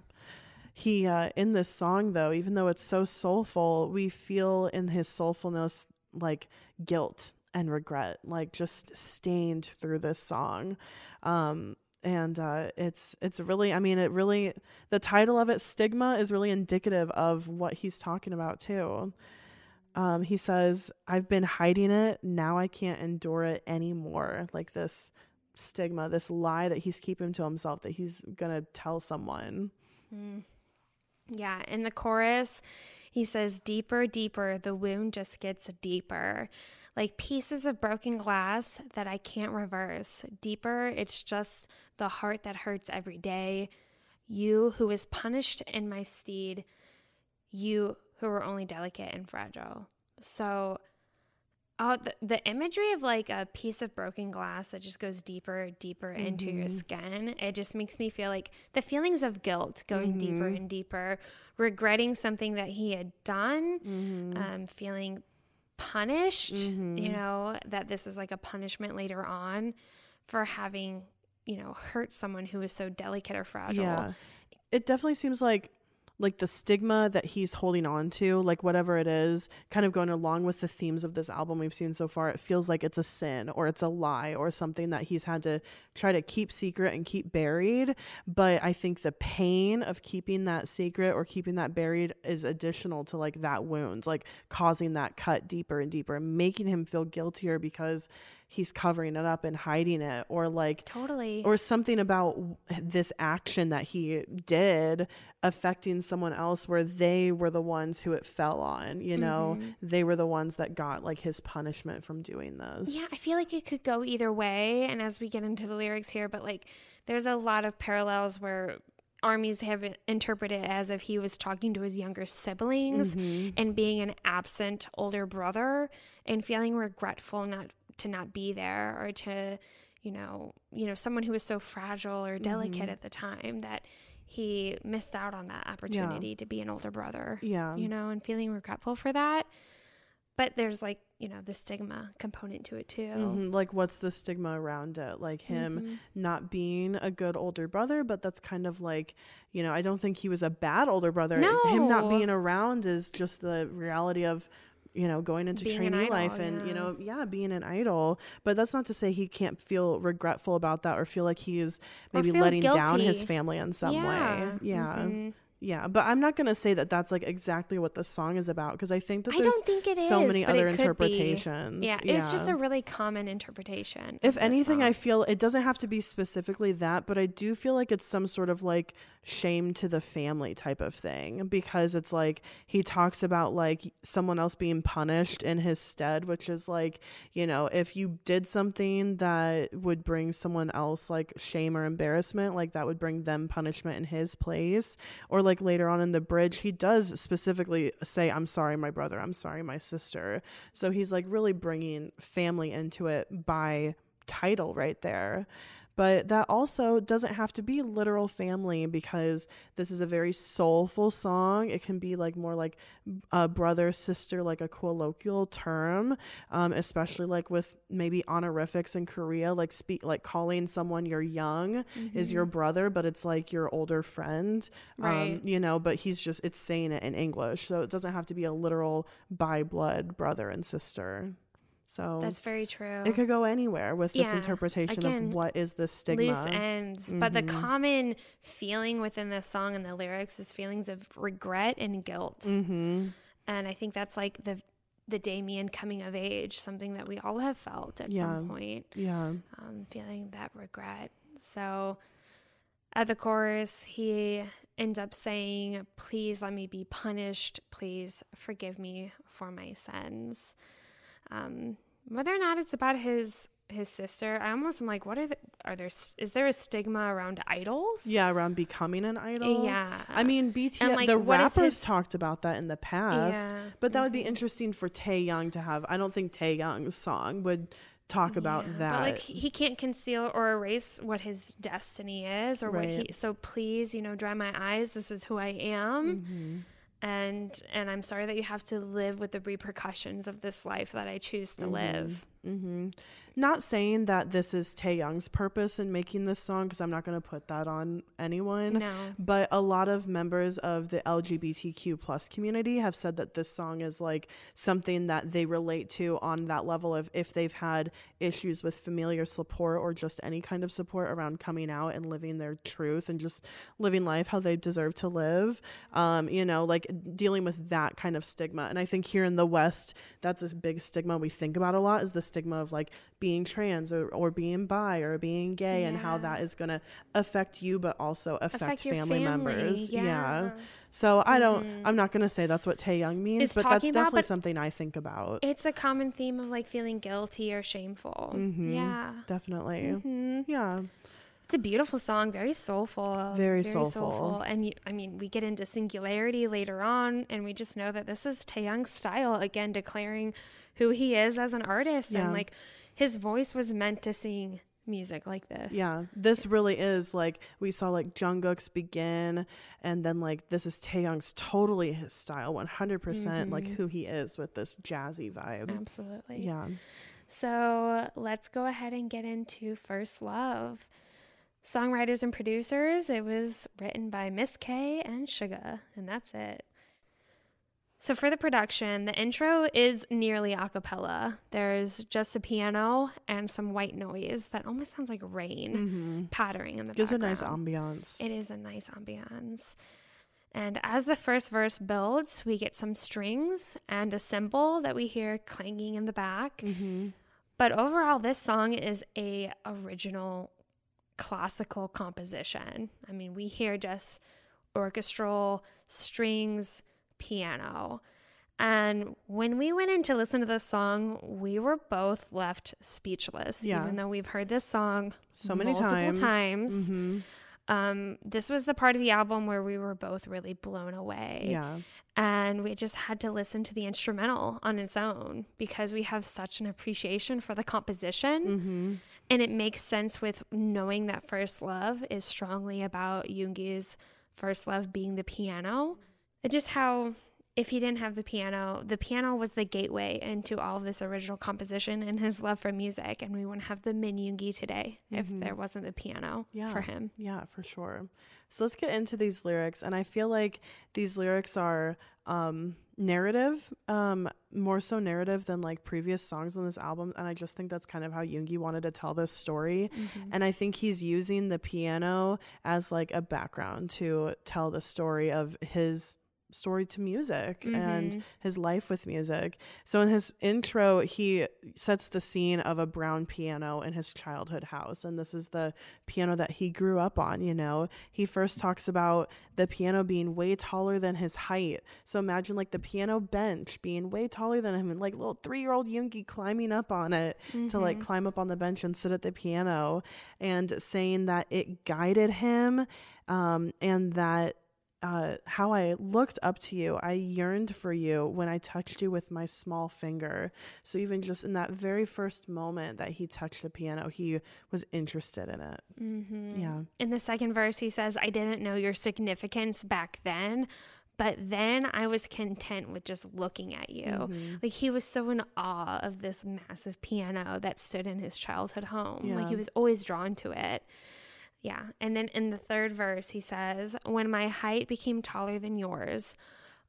He uh in this song though, even though it's so soulful, we feel in his soulfulness like guilt and regret, like just stained through this song. Um and uh it's it's really I mean it really the title of it stigma is really indicative of what he's talking about too. Um he says, "I've been hiding it, now I can't endure it anymore." Like this stigma, this lie that he's keeping to himself that he's going to tell someone. Mm. Yeah. In the chorus, he says, Deeper, deeper, the wound just gets deeper. Like pieces of broken glass that I can't reverse. Deeper, it's just the heart that hurts every day. You who is punished in my steed, you who are only delicate and fragile. So, oh, the, the imagery of like a piece of broken glass that just goes deeper, deeper into your Mhm. skin, it just makes me feel like the feelings of guilt going deeper Mhm. and deeper, regretting something that he had done, Mm-hmm. um, feeling punished, you know, that this is like a punishment later on for having, you know, hurt someone who is so delicate or fragile. Yeah. It definitely seems like like the stigma that he's holding on to, like whatever it is, kind of going along with the themes of this album we've seen so far, it feels like it's a sin or it's a lie or something that he's had to try to keep secret and keep buried. But I think the pain of keeping that secret or keeping that buried is additional to like that wound, like causing that cut deeper and deeper, and making him feel guiltier because he's covering it up and hiding it or like Totally. or something about this action that he did affecting someone else where they were the ones who it fell on you know Mhm. they were the ones that got like his punishment from doing this Yeah, I feel like it could go either way. And as we get into the lyrics here, but like there's a lot of parallels where armies have it interpreted as if he was talking to his younger siblings Mhm. and being an absent older brother and feeling regretful not to not be there or to you know you know someone who was so fragile or delicate Mhm. at the time that he missed out on that opportunity to be an older brother Yeah. you know and feeling regretful for that. But there's like you know the stigma component to it too. Mhm, like what's the stigma around it? Like him Mhm. not being a good older brother but that's kind of like you know i don't think he was a bad older brother. Him not being around is just the reality of you know going into Being an idol, life and you know yeah being an idol but that's not to say he can't feel regretful about that or feel like he's maybe letting down his family in some way Yeah. yeah Mhm. Yeah, but I'm not gonna say that that's like exactly what the song is about because I think that I there's don't think it is. so many other interpretations. Yeah, it's just a really common interpretation. if anything, I feel it doesn't have to be specifically that, but I do feel like it's some sort of like shame to the family type of thing because it's like he talks about like someone else being punished in his stead, which is like, you know, if you did something that would bring someone else like shame or embarrassment, like that would bring them punishment in his place. Or like later on in the bridge, he does specifically say, I'm sorry, my brother, I'm sorry, my sister. So he's like really bringing family into it by title right there. But that also doesn't have to be literal family because this is a very soulful song. It can be like more like a brother, sister, like a colloquial term, um, especially like with maybe honorifics in Korea, like speak like calling someone your hyung is your brother, but it's like your older friend, Right. um, you know. But he's just it's saying it in English, so it doesn't have to be a literal by blood brother and sister. So That's very true. it could go anywhere with this Yeah, interpretation again, of what is the stigma. Loose ends. But the Mhm. common feeling within this song and the lyrics is feelings of regret and guilt. Mm-hmm. And I think that's like the the Demian coming of age, something that we all have felt at Yeah. some point. Yeah. Um, feeling that regret. So at the chorus, he ends up saying, Please let me be punished. Please forgive me for my sins. Um, whether or not it's about his his sister, I almost am like, what are the, are there? Is there a stigma around idols? Yeah, around becoming an idol. Yeah. I mean, BTS, like, the rappers his- talked about that in the past, Yeah, but that would be interesting for Taehyung to have. I don't think Taehyung's song would talk about Yeah, that. But like he can't conceal or erase what his destiny is or what he so please, you know, dry my eyes. This is who I am. Mm-hmm. And and I'm sorry that you have to live with the repercussions of this life that I choose to mm-hmm. live. Hmm Not saying that this is Taehyung's purpose in making this song, because I'm not going to put that on anyone. No. But a lot of members of the LGBTQ plus community have said that this song is like something that they relate to on that level of if they've had issues with familiar support or just any kind of support around coming out and living their truth and just living life how they deserve to live. Um, you know, like dealing with that kind of stigma. And I think here in the West, that's a big stigma we think about a lot is the stigma of like being trans or, or being bi or being gay and how that is going to affect you, but also affect, Affect family, family, members. yeah. So I don't, Mhm. I'm not going to say that's what Taehyung means, Is but that's about- definitely but- something I think about. It's a common theme of like feeling guilty or shameful. Mhm. Yeah. Definitely. hmm Yeah. It's a beautiful song, very soulful. Very soulful. And you, I mean, we get into singularity later on, and we just know that this is Taehyung's style, again, declaring who he is as an artist. Yeah. And like his voice was meant to sing music like this. Yeah, this really is like we saw like Jungkook's begin, and then like this is Taehyung's totally his style, one hundred percent like Mhm. who he is with this jazzy vibe. Absolutely. Yeah, So let's go ahead and get into First Love. Songwriters and producers, it was written by Miss K and Suga, and that's it. So for the production, the intro is nearly a cappella. There's just a piano and some white noise that almost sounds like rain pattering in the Mm-hmm. gives a nice ambiance. It is a nice ambiance. And as the first verse builds, we get some strings and a cymbal that we hear clanging in the back. Mm-hmm. But overall, this song is a original classical composition. I mean, we hear just orchestral strings, piano. And when we went in to listen to this song, we were both left speechless, Yeah. even though we've heard this song So many multiple times. times. Mhm. Um, this was the part of the album where we were both really blown away. Yeah. And we just had to listen to the instrumental on its own because we have such an appreciation for the composition. Mm-hmm. And it makes sense with knowing that First Love is strongly about Yoongi's first love being the piano. Just how if he didn't have the piano, the piano was the gateway into all of this original composition and his love for music. And we wouldn't have the Min Yoongi today mm-hmm. if there wasn't the piano yeah. for him. Yeah, for sure. So let's get into these lyrics. And I feel like these lyrics are um, narrative, um, more so narrative than like previous songs on this album. And I just think that's kind of how Yoongi wanted to tell this story. Mm-hmm. And I think he's using the piano as like a background to tell the story of his story to music mm-hmm. and his life with music. So in his intro, he sets the scene of a brown piano in his childhood house. And this is the piano that he grew up on, you know. He first talks about the piano being way taller than his height. So imagine like the piano bench being way taller than him and like little three year old Yoongi climbing up on it mm-hmm. to like mm-hmm. climb up on the bench and sit at the piano and saying that it guided him um, and that uh, how I looked up to you. I yearned for you when I touched you with my small finger. So, even just in that very first moment that he touched the piano, he was interested in it. Mm-hmm. Yeah. In the second verse, he says, I didn't know your significance back then. But then I was content with just looking at you. Mm-hmm. Like he was so in awe of this massive piano that stood in his childhood home. Yeah. Like he was always drawn to it. Yeah. And then in the third verse, he says, When my height became taller than yours,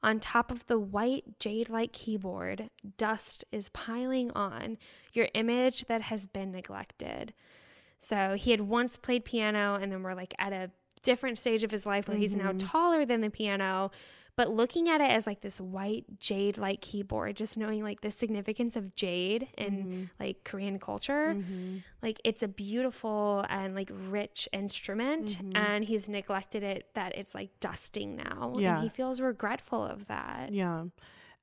on top of the white jade like keyboard, dust is piling on your image that has been neglected. So he had once played piano, and then we're like at a different stage of his life where mm-hmm. he's now mm-hmm. taller than the piano, but looking at it as like this white jade like keyboard, just knowing like the significance of jade in mm-hmm. like Korean culture, mm-hmm. like it's a beautiful and like rich instrument. Mm-hmm. And he's neglected it that it's like dusting now. Yeah. And he feels regretful of that. Yeah.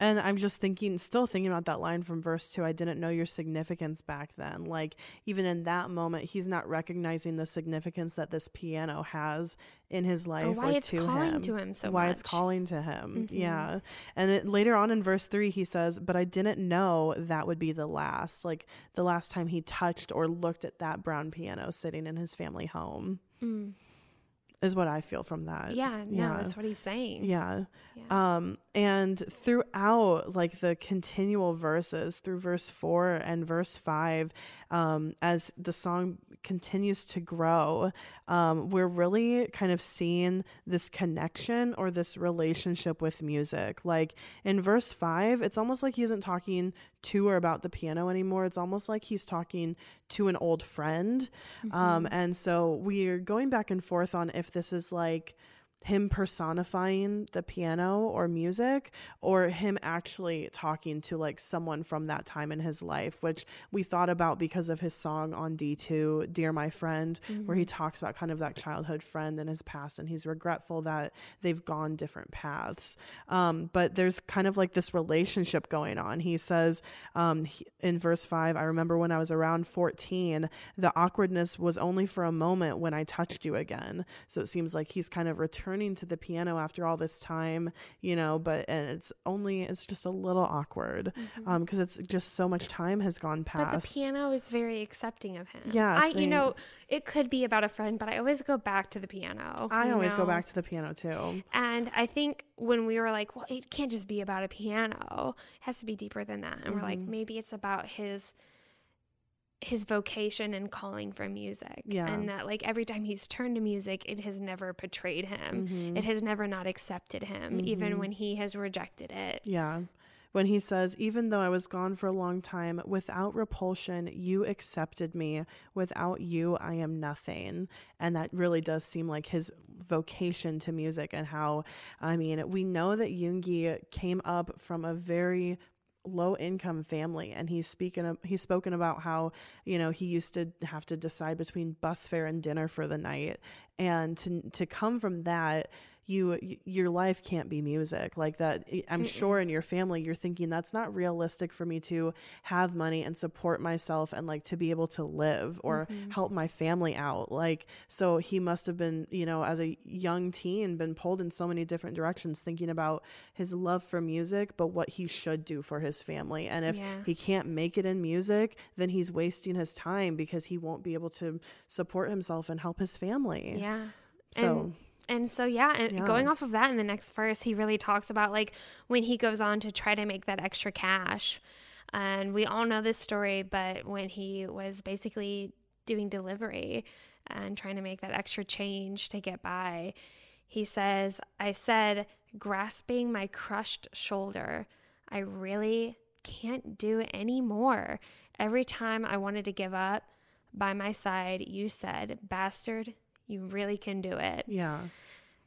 And I'm just thinking, still thinking about that line from verse two. I didn't know your significance back then. Like, even in that moment, he's not recognizing the significance that this piano has in his life or why or it's to calling him. to him so why much. it's calling to him. Mm-hmm. Yeah. And it, later on in verse three, he says, But I didn't know that would be the last, like the last time he touched or looked at that brown piano sitting in his family home. Mm is what I feel from that. Yeah, no, yeah. that's what he's saying. Yeah. yeah. Um, and throughout like the continual verses through verse four and verse five, um, as the song continues to grow, um, we're really kind of seeing this connection or this relationship with music. Like in verse five, it's almost like he isn't talking to or about the piano anymore. It's almost like he's talking to an old friend. Mm-hmm. Um, and so we're going back and forth on if this is like him personifying the piano or music or him actually talking to like someone from that time in his life which we thought about because of his song on D2 Dear My Friend mm-hmm. where he mm-hmm. talks about kind of that childhood friend and his past and he's regretful that they've gone different paths um, but there's kind of like this relationship going on he says um, he, in verse 5 I remember when I was around 14 the awkwardness was only for a moment when I touched you again so it seems like he's kind of returned returning to the piano after all this time, you know, but and it's only it's just a little awkward because mm-hmm. um, it's just so much time has gone past. But the piano is very accepting of him. Yeah, I you know it could be about a friend, but I always go back to the piano. I always know? go back to the piano too. And I think when we were like, well, it can't just be about a piano; it has to be deeper than that. And mm-hmm. we're like, mm-hmm. maybe it's about his his vocation and calling for music. Yeah. And that like every time he's turned to music, it has never betrayed him. Mm-hmm. It has never not accepted him, mm-hmm. even when he has rejected it. Yeah. When he says, Even though I was gone for a long time, without repulsion, you accepted me. Without you, I am nothing. And that really does seem like his vocation to music and how, I mean, we know that Yoongi came up from a very low income family and he's speaking he's spoken about how you know he used to have to decide between bus fare and dinner for the night and to to come from that you your life can't be music like that i'm Mm-mm. sure in your family you're thinking that's not realistic for me to have money and support myself and like to be able to live or mm-hmm. help my family out like so he must have been you know as a young teen been pulled in so many different directions thinking about his love for music but what he should do for his family and if yeah. he can't make it in music then he's wasting his time because he won't be able to support himself and help his family yeah so and- And so, yeah, and Yeah. going off of that in the next verse, he really talks about like when he goes on to try to make that extra cash. And we all know this story, but when he was basically doing delivery and trying to make that extra change to get by, he says, I said, grasping my crushed shoulder, I really can't do any more. Every time I wanted to give up, by my side, you said, Bastard, you really can do it. Yeah.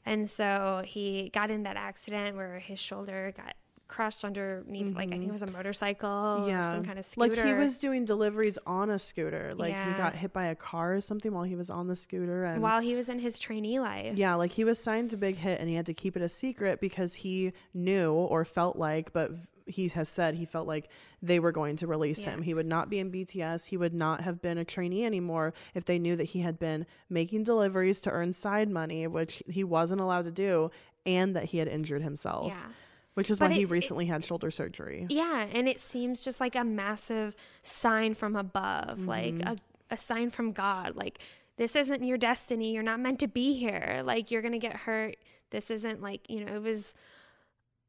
And so he got in that accident where his shoulder got crushed underneath, like I think it was a motorcycle or Mm-hmm. Yeah. some kind of scooter. Like he was doing deliveries on a scooter. Like he got hit by a car or something while he was on the scooter and while he was in his trainee life. Yeah, like he was signed to Big Hit and he had to keep it a secret because he knew or felt like, but he has said he felt like they were going to release Yeah. him. He would not be in BTS. He would not have been a trainee anymore if they knew that he had been making deliveries to earn side money, which he wasn't allowed to do, and that he had injured himself. Yeah. Which is But why he it- it- recently had shoulder surgery. Yeah, and it seems just like a massive sign from above, like Mm-hmm. a, a sign from God. Like, this isn't your destiny. You're not meant to be here. Like, you're going to get hurt. This isn't like, you know, it was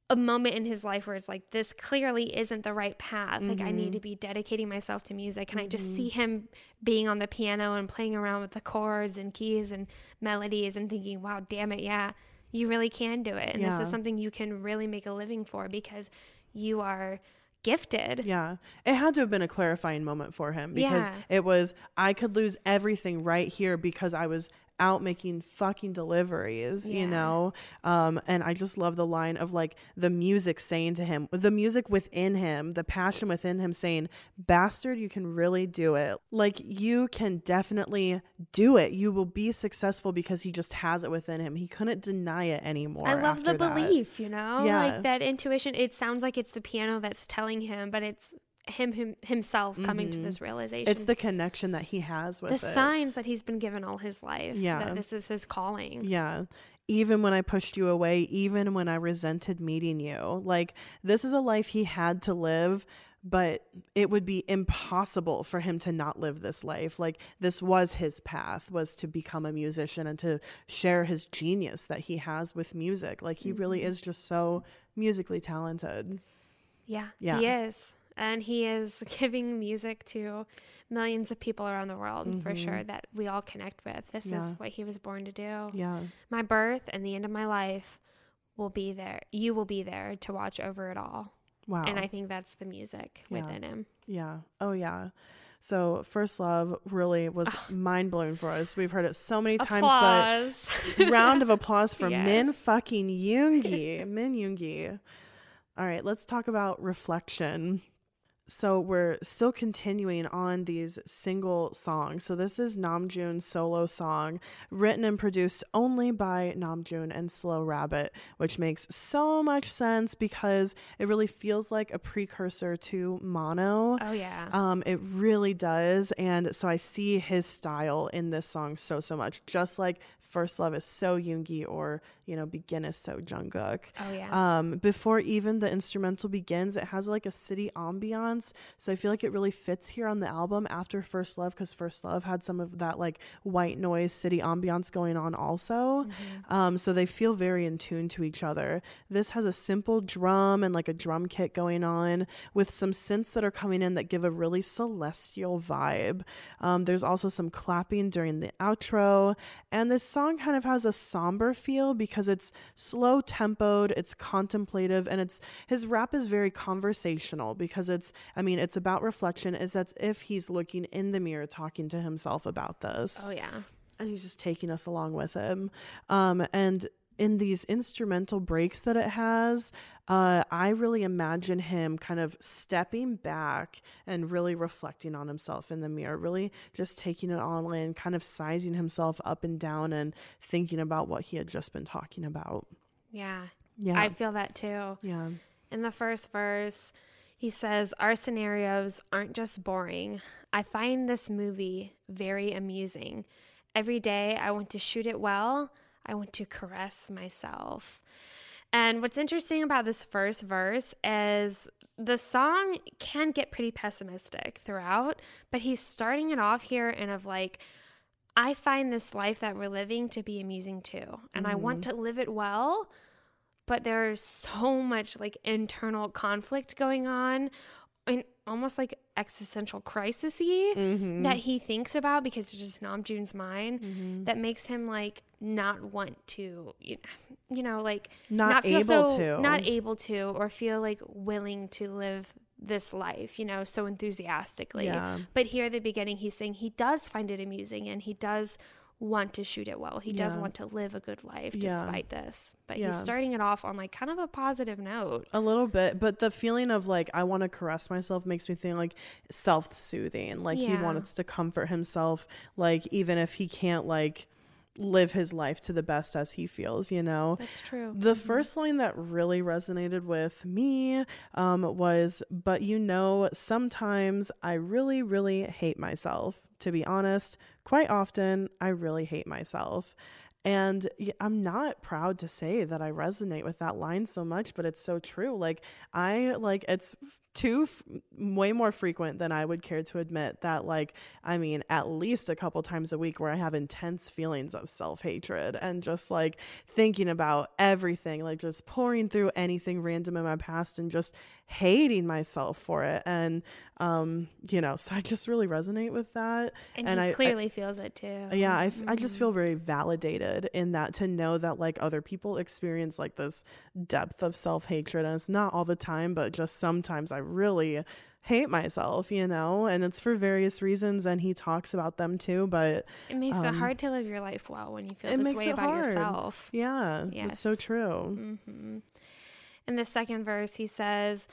a moment in his life where it's like, this clearly isn't the right path. Like, I need mm-hmm. to be dedicating myself to music. And I just see mm-hmm. him being on the piano and playing around with the chords and keys and melodies and thinking, wow, damn it. Yeah, you really can do it. And this is something you can really make a living for because you are gifted. Yeah. It had to have been a clarifying moment for him because Yeah. it was, I could lose everything right here because I was out making fucking deliveries, Yeah. you know? Um, and I just love the line of like the music saying to him, the music within him, the passion within him saying, Bastard, you can really do it. Like you can definitely do it. You will be successful because he just has it within him. He couldn't deny it anymore. I love the that. belief, you know? Yeah. Like that intuition. It sounds like it's the piano that's telling him, but it's him, him himself coming to this realization. Mm-hmm. It's the connection that he has with the it. signs that he's been given all his life. Yeah. That this is his calling. Yeah. Even when I pushed you away, even when I resented meeting you. Like, this is a life he had to live, but it would be impossible for him to not live this life. Like, this was his path, was to become a musician and to share his genius that he has with music. Like, he really is just so musically talented. Yeah, Yeah. he is. And he is giving music to millions of people around the world for sure that we all connect with. This Mm-hmm. Yeah. is what he was born to do. Yeah. My birth and the end of my life will be there. You will be there to watch over it all. Wow. And I think that's the music Yeah. within him. Yeah. Oh, yeah. So, First Love really was mind blowing for us. We've heard it so many times, Applause. but round of applause for Min fucking Yoongi. Min Yoongi. All right, let's talk about reflection. So we're still continuing on these single songs. So this is Namjoon's solo song, written and produced only by Namjoon and Slow Rabbit, which makes so much sense because it really feels like a precursor to Mono. Oh, yeah. Um, it really does. And so I see his style in this song so, so much. Just like First Love is so Yoongi or, you know, Begin is so Jungkook. Oh, yeah. Um, before even the instrumental begins, it has like a city ambiance. So I feel like it really fits here on the album after First Love because First Love had some of that like white noise city ambiance going on also. Mm-hmm. Um, so they feel very in tune to each other. This has a simple drum and like a drum kit going on with some synths that are coming in that give a really celestial vibe. Um, there's also some clapping during the outro. And this song kind of has a somber feel because it's slow tempoed, it's contemplative, and it's his rap is very conversational because it's, I mean, it's about reflection. It's as if he's looking in the mirror talking to himself about this oh, yeah. and he's just taking us along with him. Um, and in these instrumental breaks that it has, uh, I really imagine him kind of stepping back and really reflecting on himself in the mirror, really just taking it all in, kind of sizing himself up and down and thinking about what he had just been talking about. Yeah. Yeah. I feel that too. Yeah. In the first verse, he says, Our scenarios aren't just boring. I find this movie very amusing. Every day I want to shoot it well, I want to caress myself. And what's interesting about this first verse is the song can get pretty pessimistic throughout, but he's starting it off here and of like, I find this life that we're living to be amusing too. And I want Mm-hmm. to live it well, but there's so much like internal conflict going on and almost like existential crisis Mm-hmm. that he thinks about because it's just Namjoon's mind that makes him like not want to you know like Not feel able so- to. not able to or feel like willing to live this life you know so enthusiastically Yeah. but here at the beginning he's saying he does find it amusing and he does want to shoot it well he does want to live a good life Yeah. despite this but Yeah. he's starting it off on like kind of a positive note A little bit, but the feeling of like I want to caress myself makes me think like self-soothing. Like he wants to comfort himself, like even if he can't like live his life to the best as he feels, you know. that's true The first line that really resonated with me um, was, But you know, sometimes I really, really hate myself. To be honest, quite often I really hate myself. And I'm not proud to say that I resonate with that line so much, but it's so true. Like, I like it's too f- way more frequent than I would care to admit that, like, I mean, at least a couple times a week where I have intense feelings of self hatred and just like thinking about everything, like just pouring through anything random in my past and just hating myself for it. And, um, you know, so I just really resonate with that. and, and he I- I, clearly feels it too yeah, i just feel very validated in that to know that like other people experience like this depth of self hatred. And it's not all the time, but just sometimes I really hate myself, you know, and it's for various reasons. And he talks about them too. But it makes it um, hard to live your life well when you feel it this way about hard. yourself yeah, it's so Yes. true. hmm In the second verse, he says,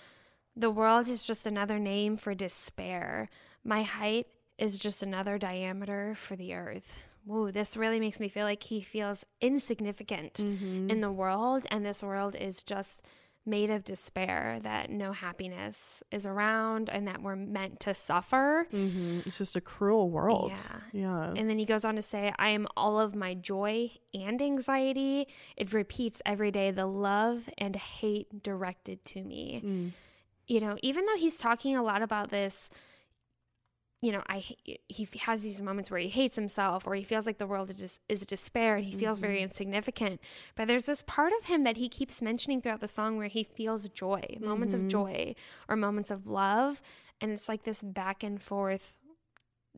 The world is just another name for despair. My height is just another diameter for the earth. Whoa, this really makes me feel like he feels insignificant Mm-hmm. in the world, and this world is just made of despair, that no happiness is around, and that we're meant to suffer. hmm It's just a cruel world. Yeah. Yeah. And then he goes on to say, I am all of my joy and anxiety. It repeats every day the love and hate directed to me. Mm. You know, even though he's talking a lot about this, you know, I he has these moments where he hates himself or he feels like the world is is despair and he feels very mm-hmm. insignificant. But there's this part of him that he keeps mentioning throughout the song where he feels joy, moments of mm-hmm. joy or moments of love, and it's like this back and forth,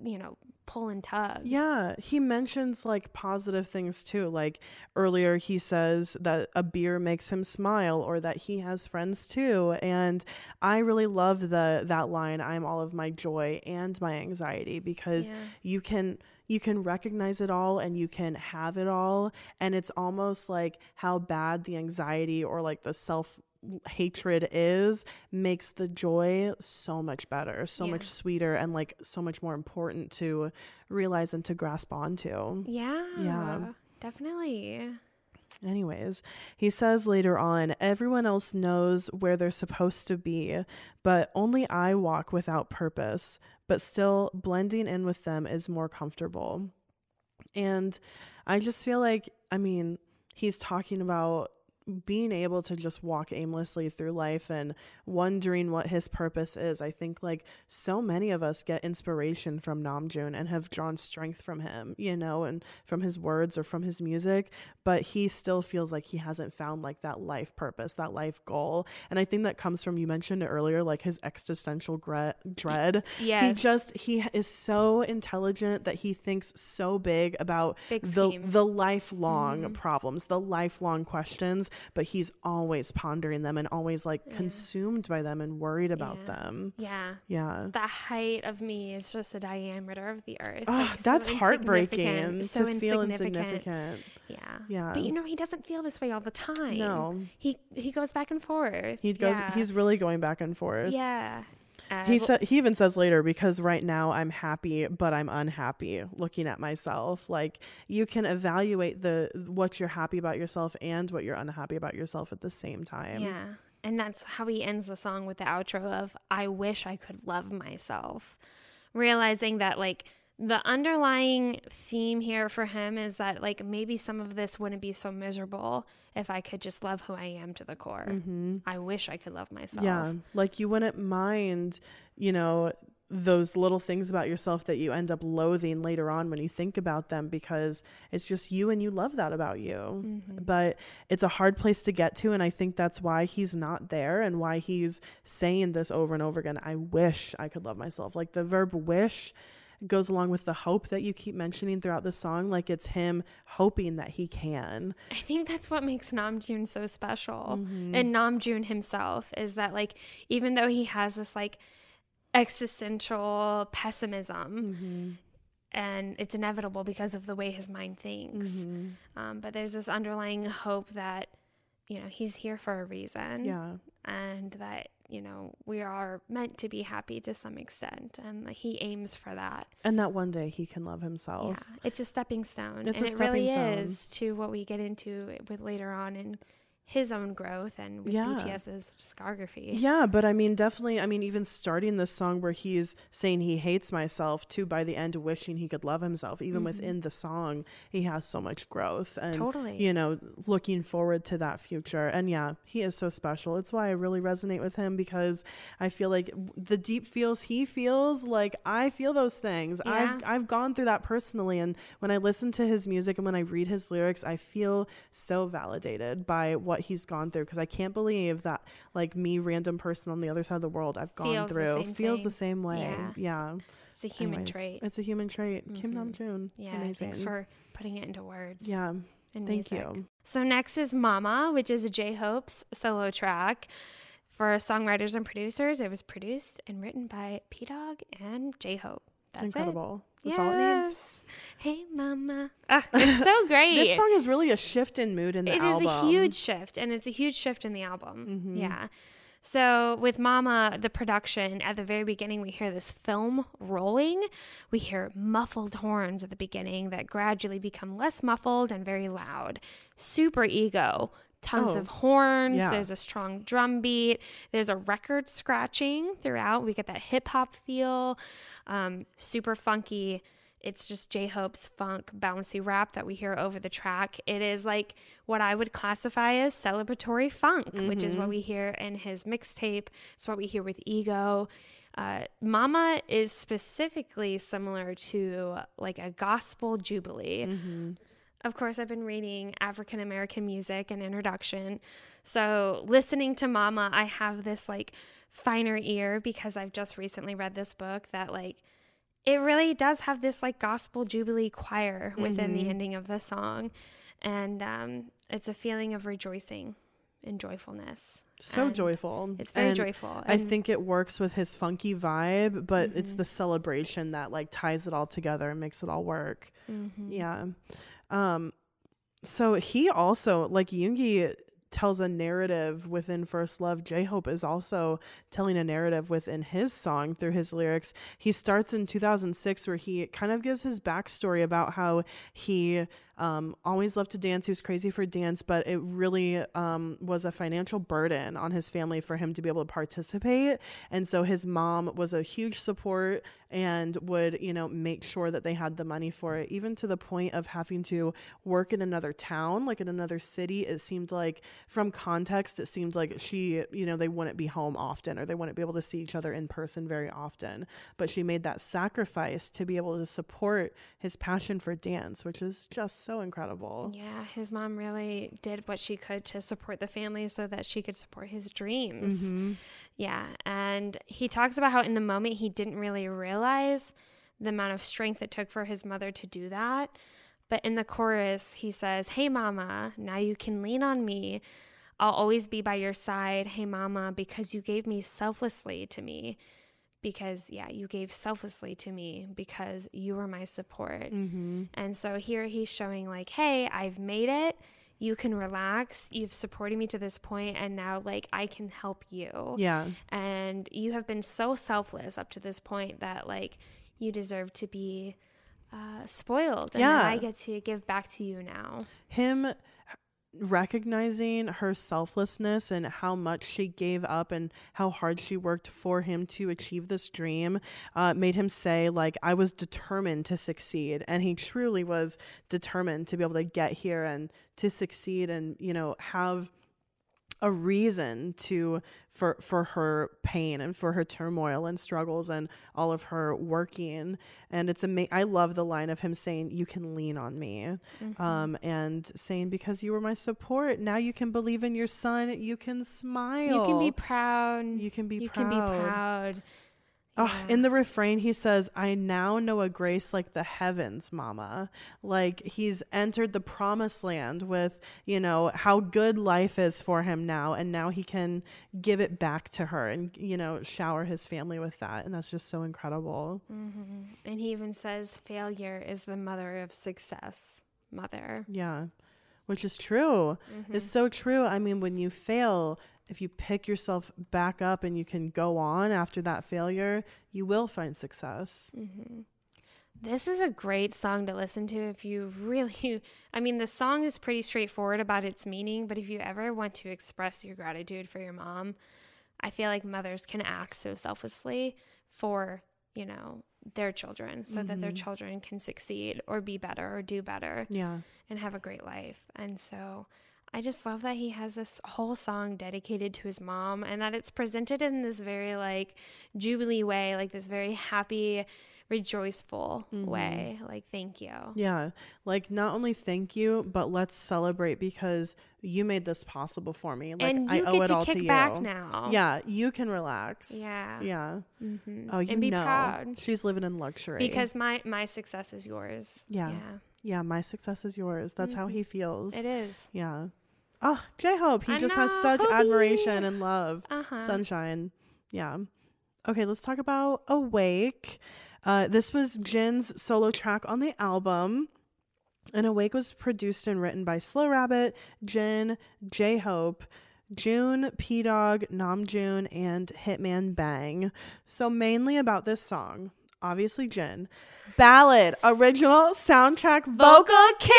you know, pull and tug. Yeah, he mentions like positive things too. Like earlier, he says that a beer makes him smile, or that he has friends too. And I really love the that line. I'm all of my joy and my anxiety because Yeah. you can you can recognize it all and you can have it all, and it's almost like how bad the anxiety or like the self hatred is makes the joy so much better so Yeah. much sweeter and like so much more important to realize and to grasp onto Yeah. Yeah. Definitely. anyways he says later on everyone else knows where they're supposed to be but only i walk without purpose but still blending in with them is more comfortable and i just feel like i mean he's talking about being able to just walk aimlessly through life and wondering what his purpose is. I think like so many of us get inspiration from Namjoon and have drawn strength from him, you know, and from his words or from his music, but he still feels like he hasn't found like that life purpose, that life goal. And I think that comes from you mentioned earlier like his existential gre- dread. He just he is so intelligent that he thinks so big about Big the the lifelong mm-hmm. problems, the lifelong questions, but he's always pondering them and always like consumed by them and worried about Yeah. them. Yeah. Yeah. The height of me is just the diameter of the earth. Ah, Like, so that's heartbreaking insignificant, to so feel insignificant. insignificant. Yeah. Yeah. But you know, he doesn't feel this way all the time. No. He he goes back and forth. He goes Yeah. he's really going back and forth. Yeah. Uh, He said he even says later because right now I'm happy but I'm unhappy looking at myself. Like you can evaluate the what you're happy about yourself and what you're unhappy about yourself at the same time. Yeah. And that's how he ends the song with the outro of I wish I could love myself. Realizing that like the underlying theme here for him is that like maybe some of this wouldn't be so miserable if I could just love who I am to the core. I wish I could love myself. Mm-hmm. Yeah, like you wouldn't mind, you know, those little things about yourself that you end up loathing later on when you think about them because it's just you and you love that about you. Mm-hmm. But it's a hard place to get to. And I think that's why he's not there and why he's saying this over and over again. I wish I could love myself. Like the verb wish goes along with the hope that you keep mentioning throughout the song. Like it's him hoping that he can. I think that's what makes Namjoon so special. Mm-hmm. And Namjoon himself is that like even though he has this like existential pessimism. Mm-hmm. And it's inevitable because of the way his mind thinks. Mm-hmm. Um, but there's this underlying hope that, you know, he's here for a reason. Yeah. And that, you know, we are meant to be happy to some extent. And he aims for that. And that one day he can love himself. Yeah. It's a stepping stone. It's and it really stone. is to what we get into with later on in his own growth and with yeah. BTS's discography. Yeah, but I mean, definitely, I mean, even starting this song where he's saying he hates myself to by the end wishing he could love himself, even mm-hmm. within the song, he has so much growth and, totally. you know, looking forward to that future. And yeah, he is so special. It's why I really resonate with him because I feel like the deep feels he feels, like I feel those things. Yeah. I've, I've gone through that personally. And when I listen to his music and when I read his lyrics, I feel so validated by what what he's gone through because I can't believe that like me random person on the other side of the world I've gone feels through the feels thing. the same way. Yeah. yeah. It's a human Anyways, trait. It's a human trait. Mm-hmm. Kim Namjoon. Yeah, Amazing. thanks for putting it into words. Yeah. Thank music. you. So next is Mama, which is a J Hope's solo track. For songwriters and producers, it was produced and written by Pdogg and J Hope. That's Incredible. It. That's yes. all it needs. Hey, Mama. Ah, it's so great. this song is really a shift in mood in the it album. It is a huge shift, and it's a huge shift in the album. Mm-hmm. Yeah. So with Mama, the production at the very beginning, we hear this film rolling. We hear muffled horns at the beginning that gradually become less muffled and very loud. Super ego. Tons Oh, of horns. yeah. There's a strong drum beat. There's a record scratching throughout. We get that hip hop feel. Um, super funky. It's just J Hope's funk bouncy rap that we hear over the track. It is like what I would classify as celebratory funk, which is what we hear in his mixtape. It's what we hear with Ego. Uh, Mama is specifically similar to like a gospel jubilee. Of course, I've been reading African American music and introduction. So, listening to Mama, I have this like finer ear because I've just recently read this book that like it really does have this like gospel jubilee choir within the ending of the song. And um, it's a feeling of rejoicing and joyfulness. so And joyful. It's very And joyful. I think it works with his funky vibe, but it's Mm-hmm. the celebration that like ties it all together and makes it all work. Mhm. Yeah. Um so he also like Yoongi tells a narrative within First Love. J Hope is also telling a narrative within his song through his lyrics. He starts in 2006 where he kind of gives his backstory about how he um, always loved to dance. He was crazy for dance, but it really um, was a financial burden on his family for him to be able to participate. And so his mom was a huge support and would, you know, make sure that they had the money for it, even to the point of having to work in another town, like in another city. It seemed like, from context, it seemed like she, you know, they wouldn't be home often or they wouldn't be able to see each other in person very often. But she made that sacrifice to be able to support his passion for dance, which is just so incredible. Yeah, his mom really did what she could to support the family so that she could support his dreams. Mm-hmm. Yeah, and he talks about how in the moment he didn't really realize the amount of strength it took for his mother to do that. But in the chorus, he says, Hey, mama, now you can lean on me. I'll always be by your side. Hey, mama, because you gave me selflessly to me. Because, yeah, you gave selflessly to me because you were my support. Mm-hmm. And so here he's showing, like, hey, I've made it. You can relax. You've supported me to this point, and now, like, I can help you. Yeah. And you have been so selfless up to this point that, like, you deserve to be uh, spoiled. And Yeah. I get to give back to you now. him recognizing her selflessness and how much she gave up and how hard she worked for him to achieve this dream uh, made him say like i was determined to succeed. And he truly was determined to be able to get here and to succeed and you know have a reason to for for her pain and for her turmoil and struggles and all of her working. And it's amazing i love the line of him saying you can lean on me. Mm-hmm. um, and saying because you were my support now you can believe in your son you can smile you can be proud. You can be proud you proud. can be proud Oh, in the refrain, he says, I now know a grace like the heavens, mama. Like he's entered the promised land with, you know, how good life is for him now. And now he can give it back to her and, you know, shower his family with that. And that's just so incredible. Mm-hmm. And he even says, failure is the mother of success. Mother. Yeah. Which is true. Mm-hmm. It's so true. I mean, when you fail, if you pick yourself back up and you can go on after that failure, you will find success. Mm-hmm. This is a great song to listen to if you really, I mean, the song is pretty straightforward about its meaning, but if you ever want to express your gratitude for your mom, I feel like mothers can act so selflessly for, you know, their children so mm-hmm. that their mm-hmm. children can succeed or be better or do better. Yeah. And have a great life. And so I just love that he has this whole song dedicated to his mom and that it's presented in this very like jubilee way, like this very happy, rejoiceful mm-hmm. way. Like, thank you. Yeah. Like, not only thank you, but let's celebrate because you made this possible for me. Like, and I owe it all to you. back now. Yeah. You can relax. Yeah. Yeah. Mm-hmm. Oh, you and be know. Proud. She's living in luxury. Because my, my success is yours. Yeah. Yeah. Yeah, my success is yours. That's mm-hmm. how he feels. It is. Yeah. Oh, J Hope. He I just know, has such Hobi. admiration and love. Uh-huh. Sunshine. Yeah. Okay, let's talk about Awake. Uh, this was Jin's solo track on the album. And Awake was produced and written by Slow Rabbit, Jin, J Hope, June, Pdogg, Namjoon, and Hitman Bang. So, mainly about this song, obviously Jin. Ballad, original soundtrack, vocal king.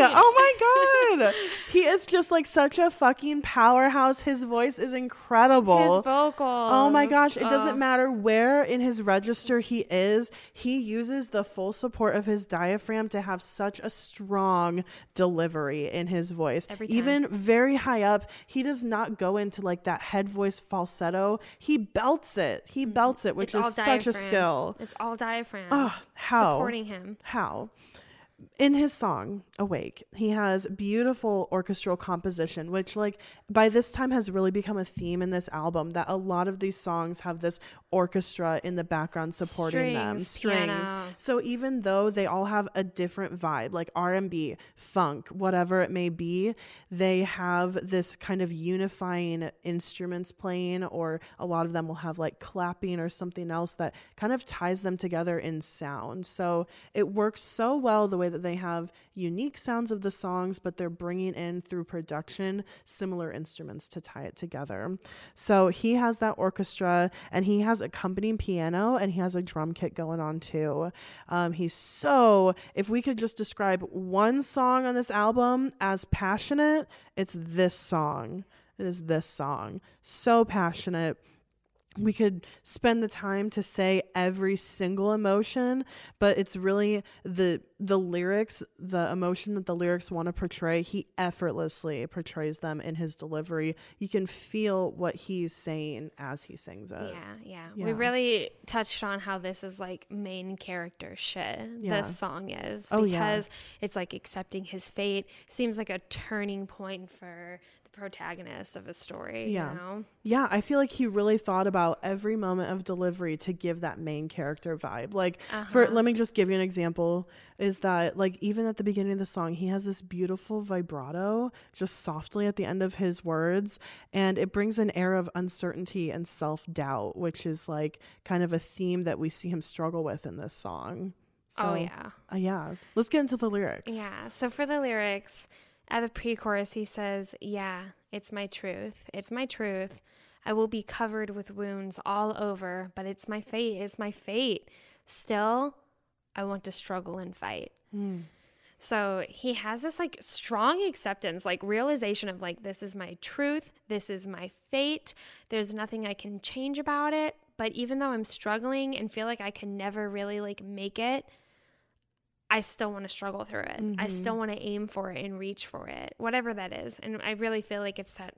Oh my god. he is just like such a fucking powerhouse. His voice is incredible. His vocals. Oh my gosh, it doesn't matter where in his register he is. He uses the full support of his diaphragm to have such a strong delivery in his voice. Even very high up, he does not go into like that head voice falsetto. He belts it. He belts it, which It's is such a skill. It's all diaphragm. Oh, Ah, how? Supporting him. How? In his song Awake, he has beautiful orchestral composition, which, like, by this time has really become a theme in this album that a lot of these songs have this orchestra in the background supporting them, Strings, strings. piano. So even though they all have a different vibe, like R&B, funk, whatever it may be, they have this kind of unifying instruments playing or a lot of them will have like clapping or something else that kind of ties them together in sound. So it works so well the way that they have unique sounds of the songs, but they're bringing in through production similar instruments to tie it together. So he has that orchestra and he has accompanying piano and he has a drum kit going on too. Um, he's so, if we could just describe one song on this album as passionate, it's this song. It is this song. So passionate we could spend the time to say every single emotion but it's really the the lyrics the emotion that the lyrics want to portray he effortlessly portrays them in his delivery you can feel what he's saying as he sings it Yeah, yeah, We really touched on how this is like main character shit. Yeah. This song is Oh, yeah. because it's like accepting his fate seems like a turning point for protagonist of a story. yeah You know? yeah i feel like he really thought about every moment of delivery to give that main character vibe like for Uh-huh. let me just give you an example is that like even at the beginning of the song he has this beautiful vibrato just softly at the end of his words and it brings an air of uncertainty and self-doubt which is like kind of a theme that we see him struggle with in this song so, Oh, yeah. uh, yeah let's get into the lyrics Yeah. So for the lyrics, at the pre chorus, he says, Yeah, it's my truth. It's my truth. I will be covered with wounds all over, but it's my fate. It's my fate. Still, I want to struggle and fight. Hmm. So he has this like strong acceptance, like realization of like, this is my truth. This is my fate. There's nothing I can change about it. But even though I'm struggling and feel like I can never really like make it, I still want to struggle through it. I still mm-hmm. want to aim for it and reach for it, whatever that is. And I really feel like it's that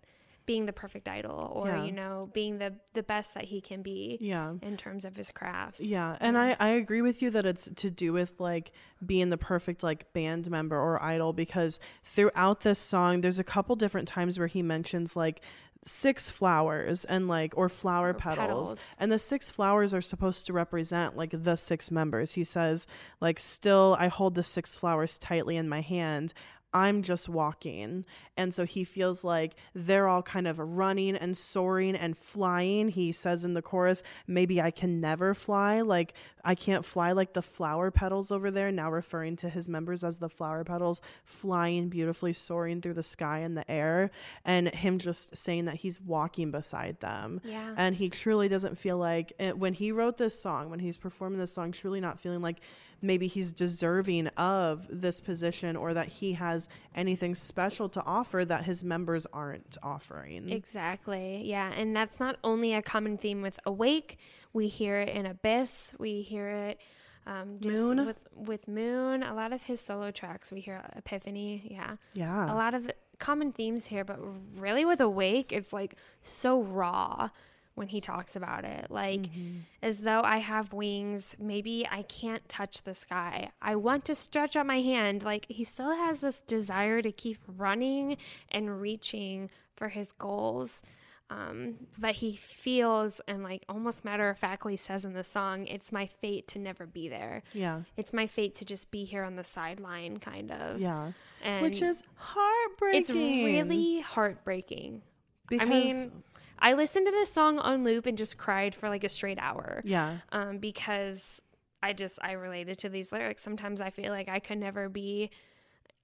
being the perfect idol or Yeah. you know being the the best that he can be Yeah. in terms of his craft Yeah, and I I agree with you that it's to do with like being the perfect like band member or idol because throughout this song there's a couple different times where he mentions like six flowers and like or flower petals. petals. and the six flowers are supposed to represent like the six members he says like still i hold the six flowers tightly in my hand I'm just walking. And so he feels like they're all kind of running and soaring and flying. He says in the chorus, maybe I can never fly. Like I can't fly like the flower petals over there, now referring to his members as the flower petals flying beautifully, soaring through the sky and the air. And him just saying that he's walking beside them. Yeah. And he truly doesn't feel like when he wrote this song, when he's performing this song, truly not feeling like maybe he's deserving of this position or that he has anything special to offer that his members aren't offering. Exactly. Yeah. And that's not only a common theme with Awake, we hear it in Abyss, we hear it um, just Moon. with with Moon. A lot of his solo tracks, we hear Epiphany. Yeah. Yeah. A lot of common themes here, but really with Awake, it's like so raw when he talks about it. Like, Mm-hmm. as though I have wings, maybe I can't touch the sky. I want to stretch out my hand. Like, he still has this desire to keep running and reaching for his goals. Um, but he feels and like almost matter of factly says in the song, it's my fate to never be there. Yeah. It's my fate to just be here on the sideline, kind of. Yeah. And Which is heartbreaking. it's really heartbreaking. because I mean, I listened to this song on loop and just cried for like a straight hour. Yeah. Um, because I just I related to these lyrics. Sometimes I feel like I could never be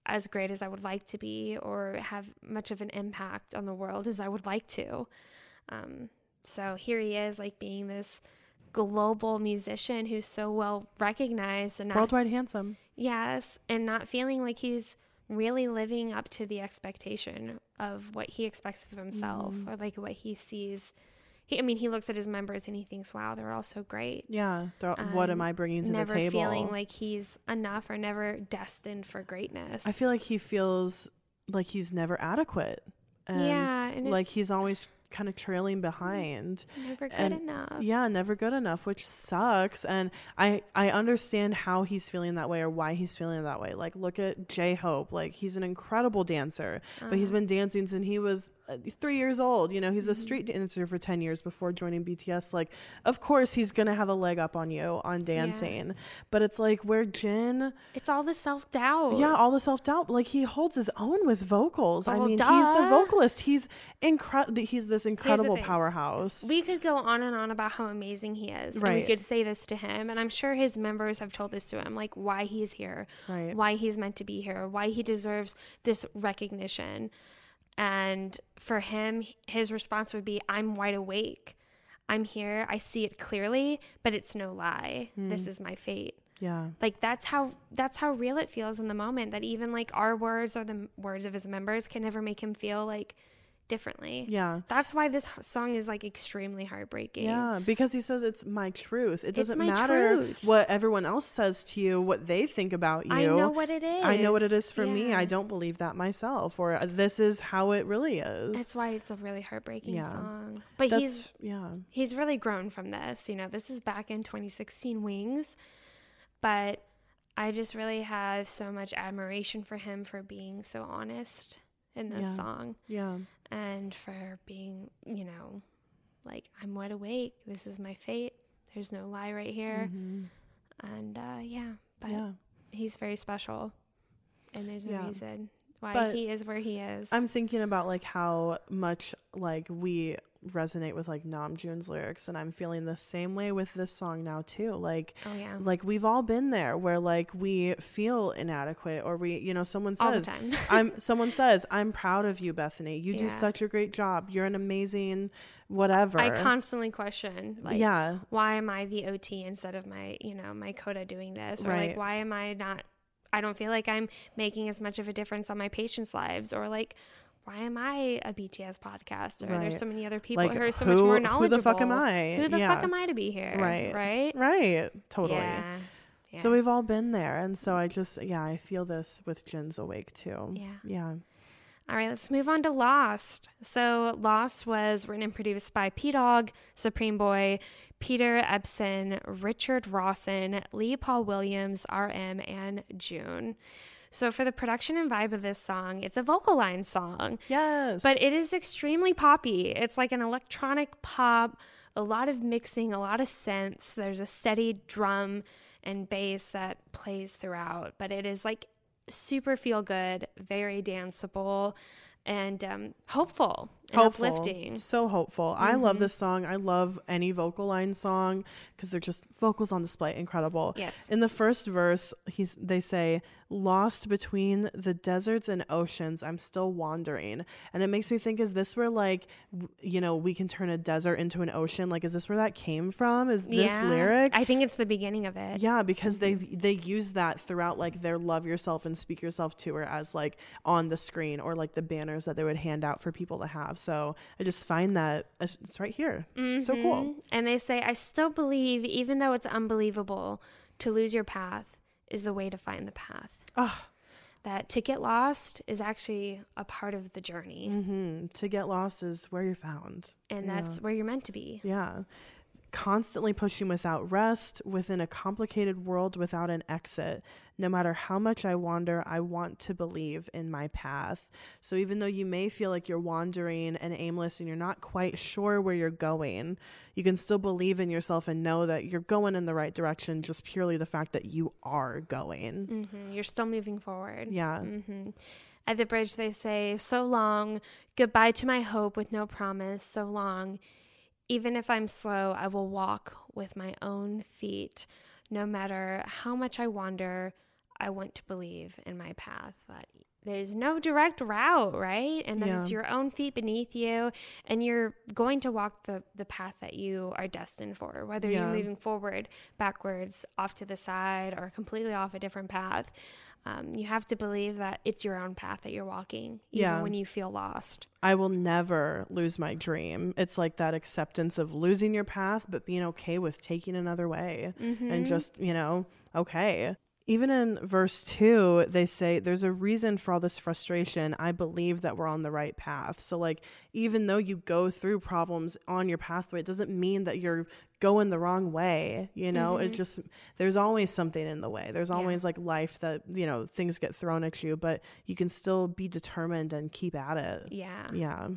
as great as I would like to be or have much of an impact on the world as I would like to. Um, so here he is, like being this global musician who's so well recognized and not worldwide handsome. Yes, and not feeling like he's really living up to the expectation of what he expects of himself Mm. or like what he sees. He, I mean, he looks at his members and he thinks, "Wow, they're all so great." Yeah. They're- what am Um, I bringing to the table? Never feeling like he's enough or never destined for greatness. I feel like he feels like he's never adequate. And Yeah, and like he's always kind of trailing behind. Never good And- enough. Yeah, never good enough, which sucks. And I I understand how he's feeling that way or why he's feeling that way. Like look at J Hope. Like he's an incredible dancer, but he's Uh-huh. been dancing since he was uh, 3 years old. You know, he's a Mm-hmm. street dancer for 10 years before joining BTS. Like of course he's going to have a leg up on you on dancing. But it's like where Jin It's all the self doubt. yeah, all the self doubt. Like he holds his own with vocals. I Well, mean, he's the vocalist. He's incredible. He's this incredible powerhouse. We could go on and on about how amazing he is. And we could say this to him. And I'm sure his members have told this to him, like why he's here, Right. why he's meant to be here, why he deserves this recognition. And for him, his response would be, I'm wide awake. I'm here. I see it clearly, but it's no lie. This Hmm. is my fate. yeah, Like that's how that's how real it feels in the moment that even like our words or the words of his members can never make him feel like differently. yeah, That's why this song is like extremely heartbreaking. yeah. Because he says it's my truth. It doesn't matter truth. what everyone else says to you, what they think about you. I know what it I know what it is. is for me. I don't believe that myself, or uh, this is how it really is. That's why it's a really heartbreaking Yeah. song. But That's- he's yeah, he's really grown from this. You know, this is back in 2016 Wings, but I just really have so much admiration for him for being so honest in this Yeah. song yeah, and for being, you know, like I'm wide awake. This is my fate. There's no lie right here. And uh, yeah, but Mm-hmm. yeah. he's very special, and there's a Yeah. reason why But he is where he is. I'm thinking about like how much like we resonate with like Namjoon's lyrics and I'm feeling the same way with this song now too. Like Oh, yeah. like we've all been there where like we feel inadequate or we you know someone says. I'm someone says I'm proud of you Bethany. You do such a great job. You're an amazing whatever. I constantly question, like, Yeah. why am I the OT instead of my, you know, my COTA doing this, or Right. like, why am I not? I don't feel like I'm making as much of a difference on my patients' lives, or like, why am I a BTS podcast? Or Right. there's so many other people Like, who are so who- much more knowledgeable. who the fuck am I? Who the Yeah. fuck am I to be here? Right. Right. Right. Totally. Yeah. Yeah. So we've all been there. And so I just, yeah, I feel this with Jin's Awake too. Yeah. Yeah. All right, let's move on to Lost. So, Lost was written and produced by Pdogg, Supreme Boi, Peter Ibsen, Richard Rawson, Lee Paul Williams, RM, and June. So, for the production and vibe of this song, it's a vocal line song. Yes. But it is extremely poppy. It's like an electronic pop, a lot of mixing, a lot of synths. There's a steady drum and bass that plays throughout, but it is like super feel good, very danceable, and um, hopeful hopeful. uplifting. So hopeful. I love Mhm. this song. I love any vocal line song because they're just vocals on display. Incredible. Yes. In the first verse, he's they say, "Lost between the deserts and oceans, I'm still wandering," and it makes me think: Is this where like, w- you know, we can turn a desert into an ocean? Like, is this where that came from? Is this Yeah, lyric? I think it's the beginning of it. Yeah, because they they use that throughout like their love yourself and speak yourself tour as like on the screen or like the banners that they would hand out for people to have. So I just find that uh, it's right here. So cool. Mhm. And they say, I still believe, even though it's unbelievable, to lose your path is the way to find the path. Ah. That to get lost is actually a part of the journey. hmm To get lost is where you're found. And that's where you're meant to be. Yeah. Constantly pushing without rest, within a complicated world without an exit. No matter how much I wander, I want to believe in my path. So even though you may feel like you're wandering and aimless and you're not quite sure where you're going, you can still believe in yourself and know that you're going in the right direction, just purely the fact that you are going. hmm You're still moving forward. Yeah. hmm At the bridge, they say, So long, goodbye to my hope with no promise, so long. Even if I'm slow, I will walk with my own feet. No matter how much I wander, I want to believe in my path. That there's no direct route, right? And that it's Yeah. your own feet beneath you, and you're going to walk the, the path that you are destined for, whether Yeah. you're moving forward, backwards, off to the side, or completely off a different path. Um, you have to believe that it's your own path that you're walking, even Yeah. when you feel lost. I will never lose my dream. It's like that acceptance of losing your path, but being okay with taking another way and Mhm. just, you know, okay. Even in verse two, they say, There's a reason for all this frustration. I believe that we're on the right path. So, like, even though you go through problems on your pathway, it doesn't mean that you're going the wrong way. You know, it Mhm. just, there's always something in the way. There's always like life that, you know, things get thrown at you, but you can still be determined and keep at it. Yeah. Yeah.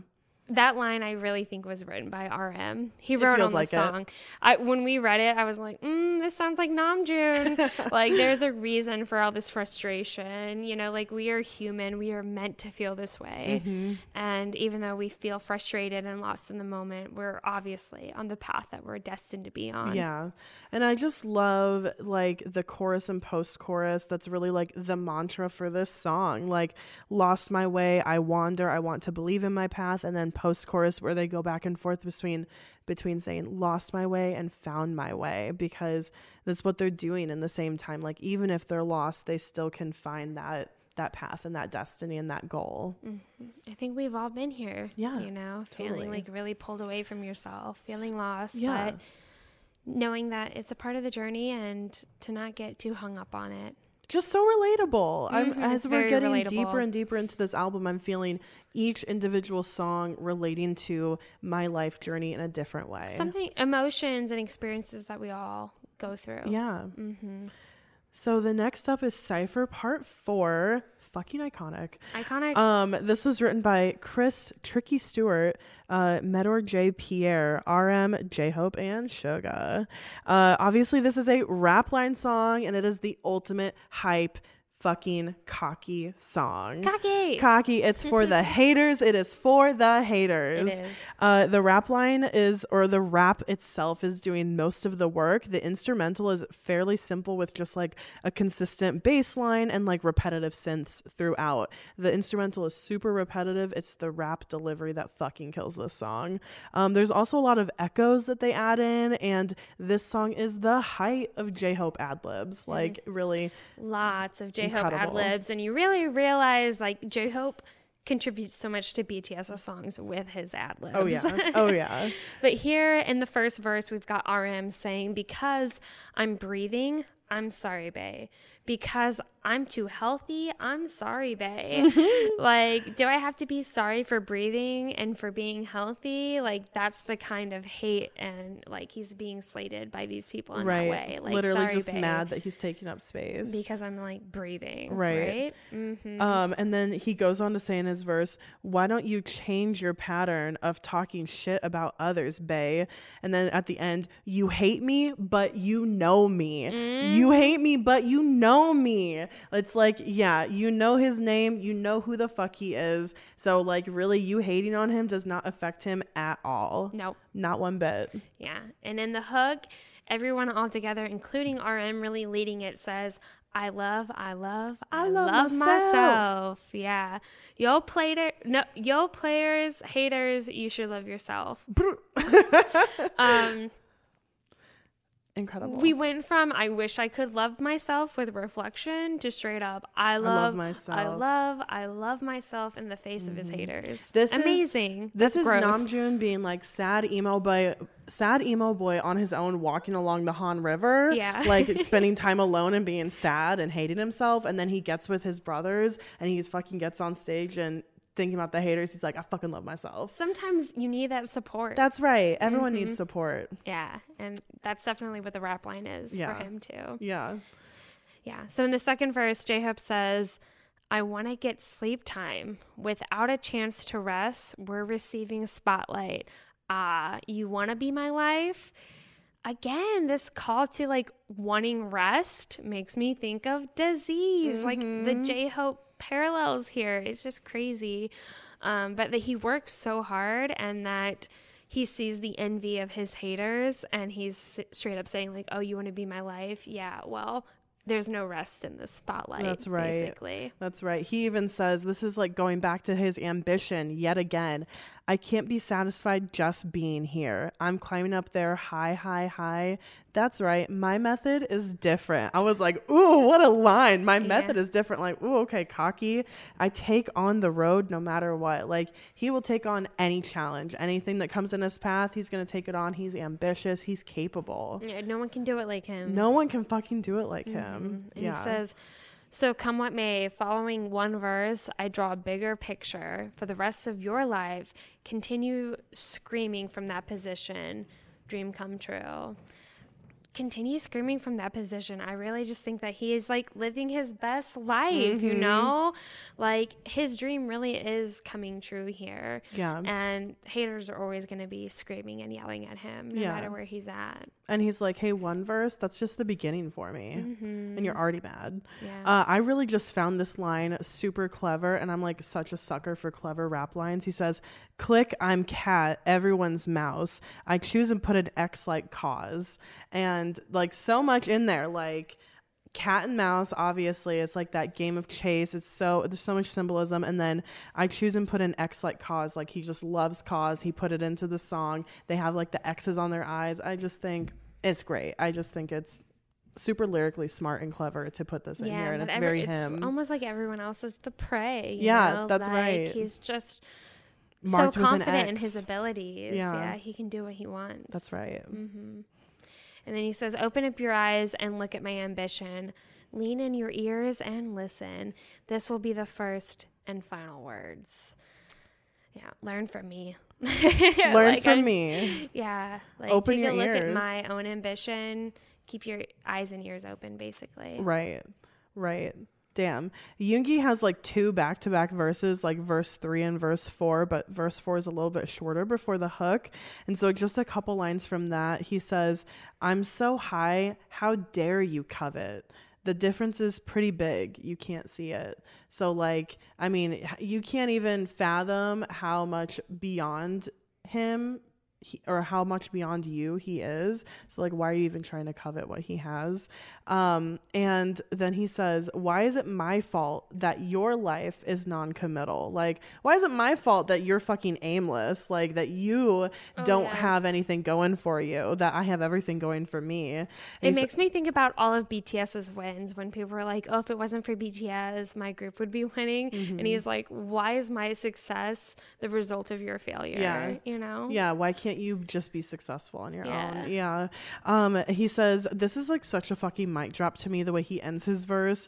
That line I really think was written by RM. He wrote on the like it. song. I when we read it, I was like, mm, "This sounds like Namjoon." like, there's a reason for all this frustration. You know, like we are human. We are meant to feel this way. Mhm. And even though we feel frustrated and lost in the moment, we're obviously on the path that we're destined to be on. Yeah. And I just love like the chorus and post chorus. That's really like the mantra for this song. Like, lost my way, I wander, I want to believe in my path. And then post chorus where they go back and forth between between saying lost my way and found my way because that's what they're doing in the same time. Like even if they're lost, they still can find that that path and that destiny and that goal. Mhm. I think we've all been here. Yeah, You know, totally. feeling like really pulled away from yourself, feeling lost, yeah. but knowing that it's a part of the journey and to not get too hung up on it. Just so relatable. I'm, Mhm, as we're getting relatable. deeper and deeper into this album, I'm feeling each individual song relating to my life journey in a different way. Something, emotions and experiences that we all go through. Yeah. hmm So the next up is Cypher Part 4. Fucking iconic. Iconic. Um, this was written by Chris Tricky Stewart, uh, Medor J. Pierre, RM, J Hope, and Suga. Uh, obviously, this is a rap line song, and it is the ultimate hype fucking cocky song. Cocky. Cocky. It's for the haters. It is for the haters. Uh, the rap line is, or the rap itself is doing most of the work. The instrumental is fairly simple with just like a consistent bass line and like repetitive synths throughout. The instrumental is super repetitive. It's the rap delivery that fucking kills this song. Um, there's also a lot of echoes that they add in, and this song is the height of J Hope ad libs. Like, really. Lots of J Hope ad libs, and you really realize like J Hope contributes so much to BTS songs with his ad libs. Oh, yeah. Oh, yeah. but here in the first verse, we've got RM saying, Because I'm breathing, I'm sorry, Bay. Because I'm too healthy, I'm sorry, Bay. like, do I have to be sorry for breathing and for being healthy? Like, that's the kind of hate and like he's being slated by these people in right. that way. Like, Literally sorry, just mad that he's taking up space. because I'm like breathing. Right. Right. Mm-hmm. Um, and then he goes on to say in his verse, "Why don't you change your pattern of talking shit about others, Bay?" And then at the end, "You hate me, but you know me. You Mm. hate me, but you know me." It's like, yeah, you know his name, you know who the fuck he is. So like, really, you hating on him does not affect him at all. Nope. Not one bit. Yeah. And in the hook, everyone all together, including RM, really leading it, says, I love, I love, I, love love, myself." myself. Yeah. Yo player no yo players, haters, you should love yourself. um Incredible. we went from I wish I could love myself with reflection to straight up I love, love I love, I love myself in the face of his mm-hmm. haters. This amazing. Is, this That's is growth. Namjoon being like sad emo boy, sad emo boy on his own, walking along the Han River. Yeah. like spending time alone and being sad and hating himself, and then he gets with his brothers and he fucking gets on stage and thinking about the haters. He's like, I fucking love myself. Sometimes you need that support. That's right. Everyone Mhm. needs support. Yeah, and that's definitely what the rap line is Yeah. for him too. Yeah. Yeah. So in the second verse, J Hope says, I want to get sleep time. Without a chance to rest, we're receiving spotlight. Ah, you want to be my life? Again, this call to like wanting rest makes me think of Dis-ease, like the J Hope parallels here. It's just crazy. Um, but that he works so hard and that he sees the envy of his haters and he's straight up saying like, "Oh, you want to be my life? Yeah, well, there's no rest in the spotlight." That's right. Basically, That's right. He even says this is like going back to his ambition yet again. I can't be satisfied just being here. I'm climbing up there high, high, high. That's right. My method is different. I was like, ooh, what a line. My method is different. Like, ooh, okay, cocky. I take on the road no matter what. Like, he will take on any challenge, anything that comes in his path. He's going to take it on. He's ambitious. He's capable. yeah, no one can do it like him. No one can fucking do it like him. And yeah. he says, So come what may, following one verse, I draw a bigger picture. For the rest of your life, continue screaming from that position. Dream come true. Continue screaming from that position. I really just think that he is like living his best life, you Mhm. know? Like his dream really is coming true here. Yeah. And haters are always going to be screaming and yelling at him no Yeah. matter where he's at. And he's like, hey, one verse, that's just the beginning for me. And you're already mad. Mm-hmm. Yeah. Uh, I really just found this line super clever. And I'm like such a sucker for clever rap lines. He says, click, I'm cat, everyone's mouse. I choose and put an X like KAWS. And like so much in there. Like, cat and mouse obviously it's like that game of chase it's so there's so much symbolism and then i choose and put an x like KAWS like he just loves KAWS he put it into the song they have like the x's on their eyes i just think it's great i just think it's super lyrically smart and clever to put this in here and it's every- very it's him almost like everyone else is the prey. you Yeah, know? that's Like, right. He's just Marked so confident in his abilities. Yeah. Yeah. he can do what he wants. that's right hmm And then he says, "Open up your eyes and look at my ambition. Lean in your ears and listen. This will be the first and final words." Yeah, learn from me. Learn from me. Yeah, like Open take your a look ears. at my own ambition. Keep your eyes and ears open, basically. Right. Right. Damn. Yoongi has like two back to back verses, like verse three and verse four, but verse four is a little bit shorter before the hook. And so, just a couple lines from that, he says, I'm so high, how dare you covet? The difference is pretty big. You can't see it. So, like, I mean, you can't even fathom how much beyond him he, or how much beyond you he is. So like why are you even trying to covet what he has? Um and then he says, "Why is it my fault that your life is non-committal? Like why is it my fault that you're fucking aimless? Like that you don't yeah. have anything going for you, that I have everything going for me." And It makes me think about all of BTS's wins when people were like, "Oh, if it wasn't for BTS, my group would be winning." And he's like, "Why is my success the result of your failure?" Yeah. you know. Yeah, why can't you just be successful on your Yeah. own? Yeah. Um, he says this is like such a fucking mic drop to me the way he ends his verse.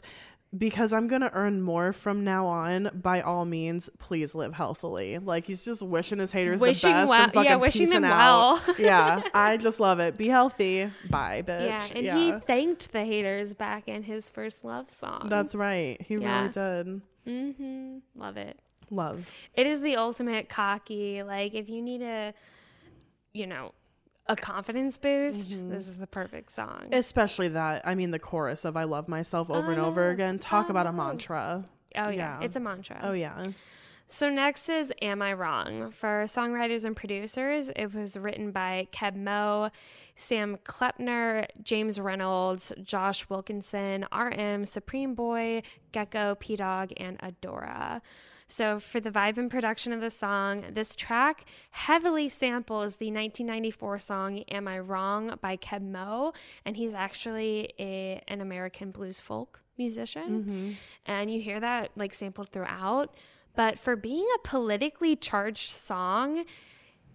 Because I'm gonna earn more from now on. By all means, please live healthily. Like he's just wishing his haters Wishing the best well- and fucking yeah, wishing them out. well. yeah, I just love it. Be healthy. Bye, bitch. Yeah, and he thanked the haters back in his first love song. That's right. He Yeah. really did. Mm-hmm. Love it. Love. It is the ultimate cocky. Like if you need a, you know, a confidence boost, Mm-hmm. this is the perfect song. Especially that. I mean, the chorus of "I love myself" over and over again. Talk about a mantra. Oh yeah, it's a mantra. Oh yeah. So next is Am I Wrong? For songwriters and producers, it was written by Keb Mo, Sam Klempner, James Reynolds, Josh Wilkinson, RM, Supreme Boi, Gecko, Pdogg, and Adora. So for the vibe and production of the song, this track heavily samples the 1994 song Am I Wrong by Keb Mo, and he's actually a, an American blues folk musician. Mm-hmm. And you hear that like sampled throughout. But for being a politically charged song,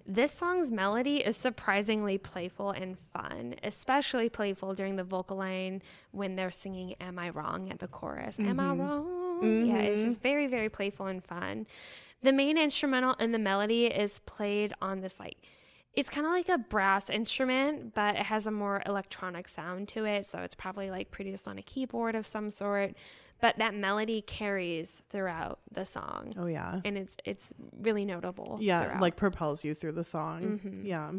this song's melody is surprisingly playful and fun, especially playful during the vocal line when they're singing Am I Wrong at the chorus. Am I mm-hmm. wrong? Yeah, it's just very, very playful and fun. The main instrumental in the melody is played on this like it's kind of like a brass instrument, but it has a more electronic sound to it. So it's probably like produced on a keyboard of some sort. But that melody carries throughout the song. Oh yeah. And it's it's really notable. yeah throughout. like propels you through the song Mhm. yeah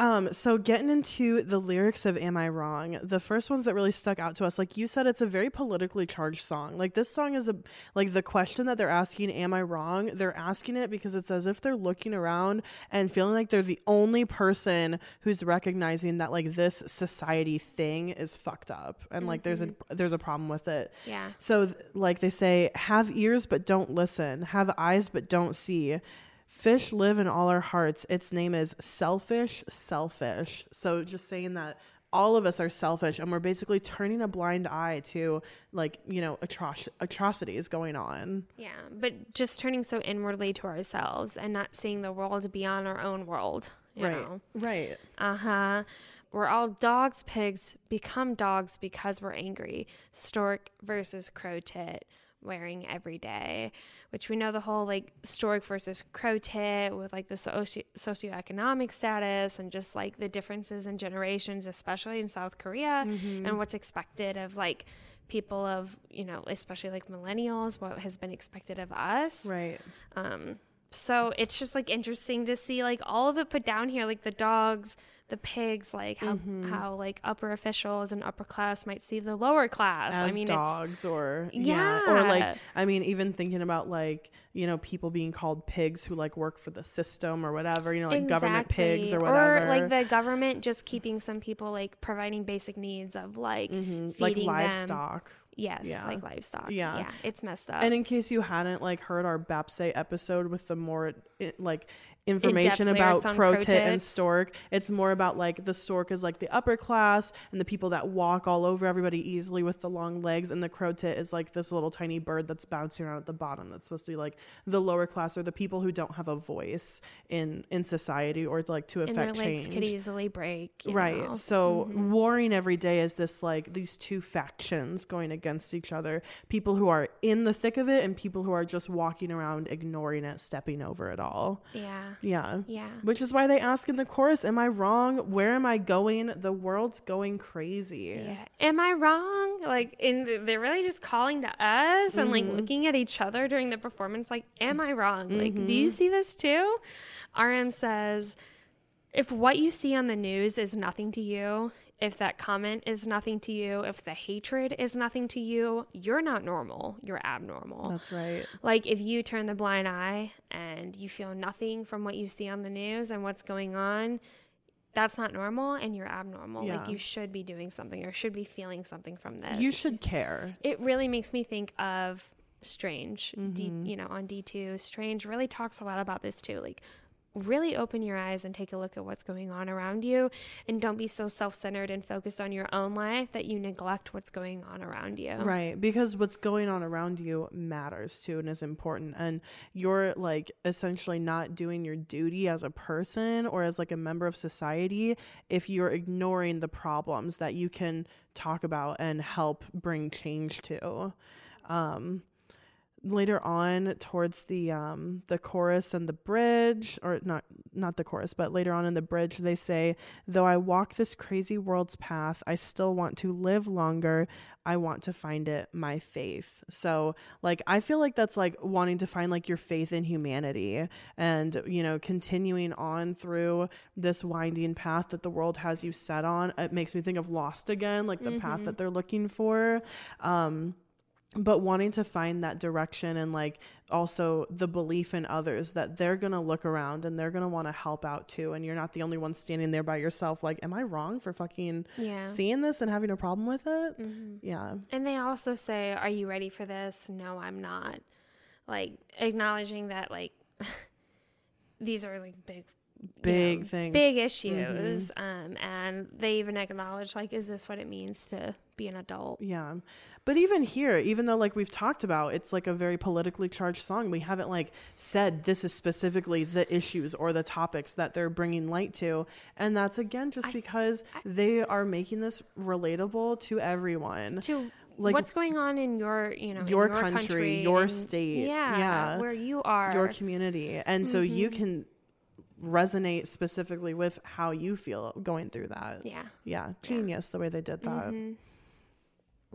um so getting into the lyrics of am i wrong the first ones that really stuck out to us like you said it's a very politically charged song. Like this song is a like the question that they're asking am i wrong? They're asking it because it's as if they're looking around and feeling like they're the only person who's recognizing that like this society thing is fucked up and like there's a there's a problem with it. Yeah. so, like they say, have ears but don't listen, have eyes but don't see. Fish live in all our hearts. Its name is selfish, selfish. So, just saying that all of us are selfish and we're basically turning a blind eye to, like, you know, atroc- atrocities going on. Yeah, but just turning so inwardly to ourselves and not seeing the world beyond our own world. You right. Know? Right. Uh huh. We're all dogs, pigs become dogs because we're angry. Stork versus crow tit wearing every day, which we know the whole like stork versus crow tit with like the socio- socioeconomic status and just like the differences in generations, especially in South Korea, and what's expected of like people of, you know, especially like millennials, what has been expected of us. Right. Um, so it's just like interesting to see like all of it put down here, like the dogs, the pigs, like how Mm-hmm. how like upper officials and upper class might see the lower class. As I mean, dogs or yeah. or like I mean even thinking about like you know people being called pigs who like work for the system or whatever you know like government pigs or whatever or like the government just keeping some people like providing basic needs of like Mhm. feeding like them. Yes, Yeah. like livestock. Yeah. Yeah, it's messed up. And in case you hadn't like heard our Baepsae episode with the more like information about on and stork, it's more about like the stork is like the upper class and the people that walk all over everybody easily with the long legs, and the crow tit is like this little tiny bird that's bouncing around at the bottom. That's supposed to be like the lower class or the people who don't have a voice in in society or like to affect and their legs change. could easily break. Right. know? So Mhm. warring every day is this like these two factions going against each other. People who are in the thick of it and people who are just walking around ignoring it, stepping over it all. Yeah. Yeah. Yeah. Which is why they ask in the chorus, Am I wrong? Where am I going? The world's going crazy. Yeah. Am I wrong? Like, in they're really just calling to us and like Mhm. looking at each other during the performance. Like, am I wrong? Like, do Mm-hmm. you see this too? RM says, if what you see on the news is nothing to you, if that comment is nothing to you, if the hatred is nothing to you, you're not normal. You're abnormal. That's right. Like if you turn the blind eye and you feel nothing from what you see on the news and what's going on, that's not normal and you're abnormal. Yeah. Like you should be doing something or should be feeling something from this. You should care. It really makes me think of Strange, Mm-hmm. D, you know, on D2. Strange really talks a lot about this too. Like really open your eyes and take a look at what's going on around you and don't be so self-centered and focused on your own life that you neglect what's going on around you. Right because what's going on around you matters too and is important and you're like essentially not doing your duty as a person or as like a member of society if you're ignoring the problems that you can talk about and help bring change to. Um later on towards the um the chorus and the bridge or not not the chorus but later on in the bridge they say though i walk this crazy world's path i still want to live longer. I want to find it my faith. So like i feel like that's like wanting to find like your faith in humanity and you know continuing on through this winding path that the world has you set on. It makes me think of lost again like the mm-hmm. path that they're looking for. Um but wanting to find that direction and like also the belief in others that they're going to look around and they're going to want to help out too and you're not the only one standing there by yourself like am i wrong for fucking yeah. seeing this and having a problem with it mm-hmm. yeah and they also say are you ready for this no i'm not like acknowledging that like these are like big big you know, things big issues mm-hmm. um and they even acknowledge like is this what it means to be an adult yeah but even here even though like we've talked about it's like a very politically charged song we haven't like said this is specifically the issues or the topics that they're bringing light to and that's again just I, because I, they are making this relatable to everyone to like what's going on in your you know your, your country, country your state yeah, yeah where you are your community and mm-hmm. so you mm-hmm. can resonate specifically with how you feel going through that. Yeah. Yeah. Genius yeah. the way they did that. Mm-hmm.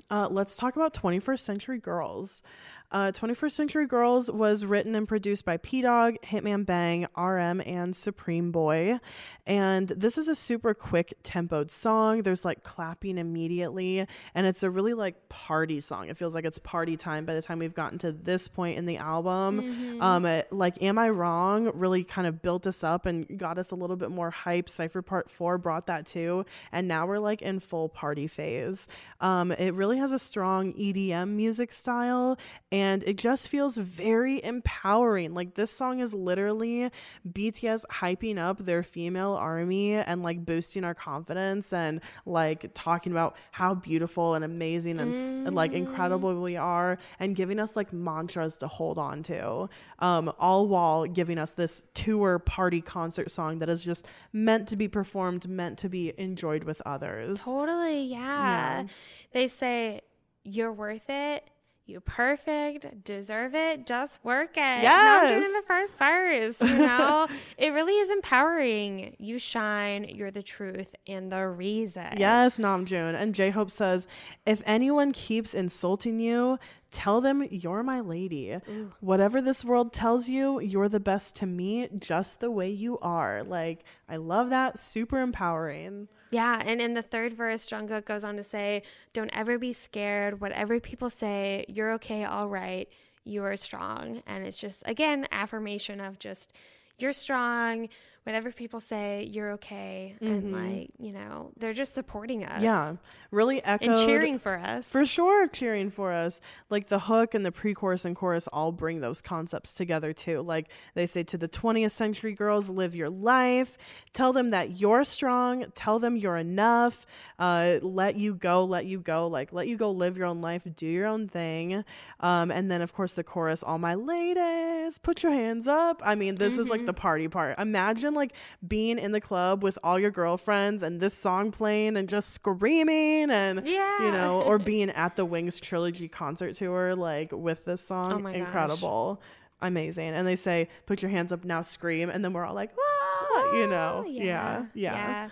Uh, let's talk about 21st Century Girls. Uh, 21st Century Girls was written and produced by Pdogg, Hitman Bang, RM, and Supreme Boi. And this is a super quick tempoed song. There's like clapping immediately, and it's a really like party song. It feels like it's party time by the time we've gotten to this point in the album. Mm-hmm. Um, it, like, Am I Wrong really kind of built us up and got us a little bit more hype. Cypher Part 4 brought that too. And now we're like in full party phase. Um, it really has a strong EDM music style. And it just feels very empowering. Like this song is literally BTS hyping up their female army and like boosting our confidence and like talking about how beautiful and amazing and, mm. and like incredible we are and giving us like mantras to hold on to. Um, all while giving us this tour party concert song that is just meant to be performed, meant to be enjoyed with others. Totally, yeah. yeah. They say you're worth it you perfect, deserve it, just work it. Yes. Not doing the first verse, you know? it really is empowering. You shine, you're the truth and the reason. Yes, Namjoon. And J Hope says, if anyone keeps insulting you, tell them you're my lady. Ooh. Whatever this world tells you, you're the best to me just the way you are. Like, I love that. Super empowering. Yeah, and in the third verse, Jungkook goes on to say, "Don't ever be scared. Whatever people say, you're okay, all right. You are strong." And it's just again affirmation of just you're strong whatever people say, you're okay. Mm-hmm. And like, you know, they're just supporting us. Yeah. Really echoed. And cheering for us. For sure, cheering for us. Like the hook and the pre chorus and chorus all bring those concepts together too. Like they say to the 20th century girls, live your life. Tell them that you're strong. Tell them you're enough. Uh, let you go, let you go. Like, let you go live your own life, do your own thing. Um, and then, of course, the chorus, all my ladies, put your hands up. I mean, this mm-hmm. is like mm-hmm. the party part. Imagine like being in the club with all your girlfriends and this song playing and just screaming and yeah. you know, or being at the Wings trilogy concert tour like with this song. Oh Incredible. Gosh. Amazing. And they say, put your hands up now, scream. And then we're all like, ah, you know, yeah, yeah. yeah. yeah.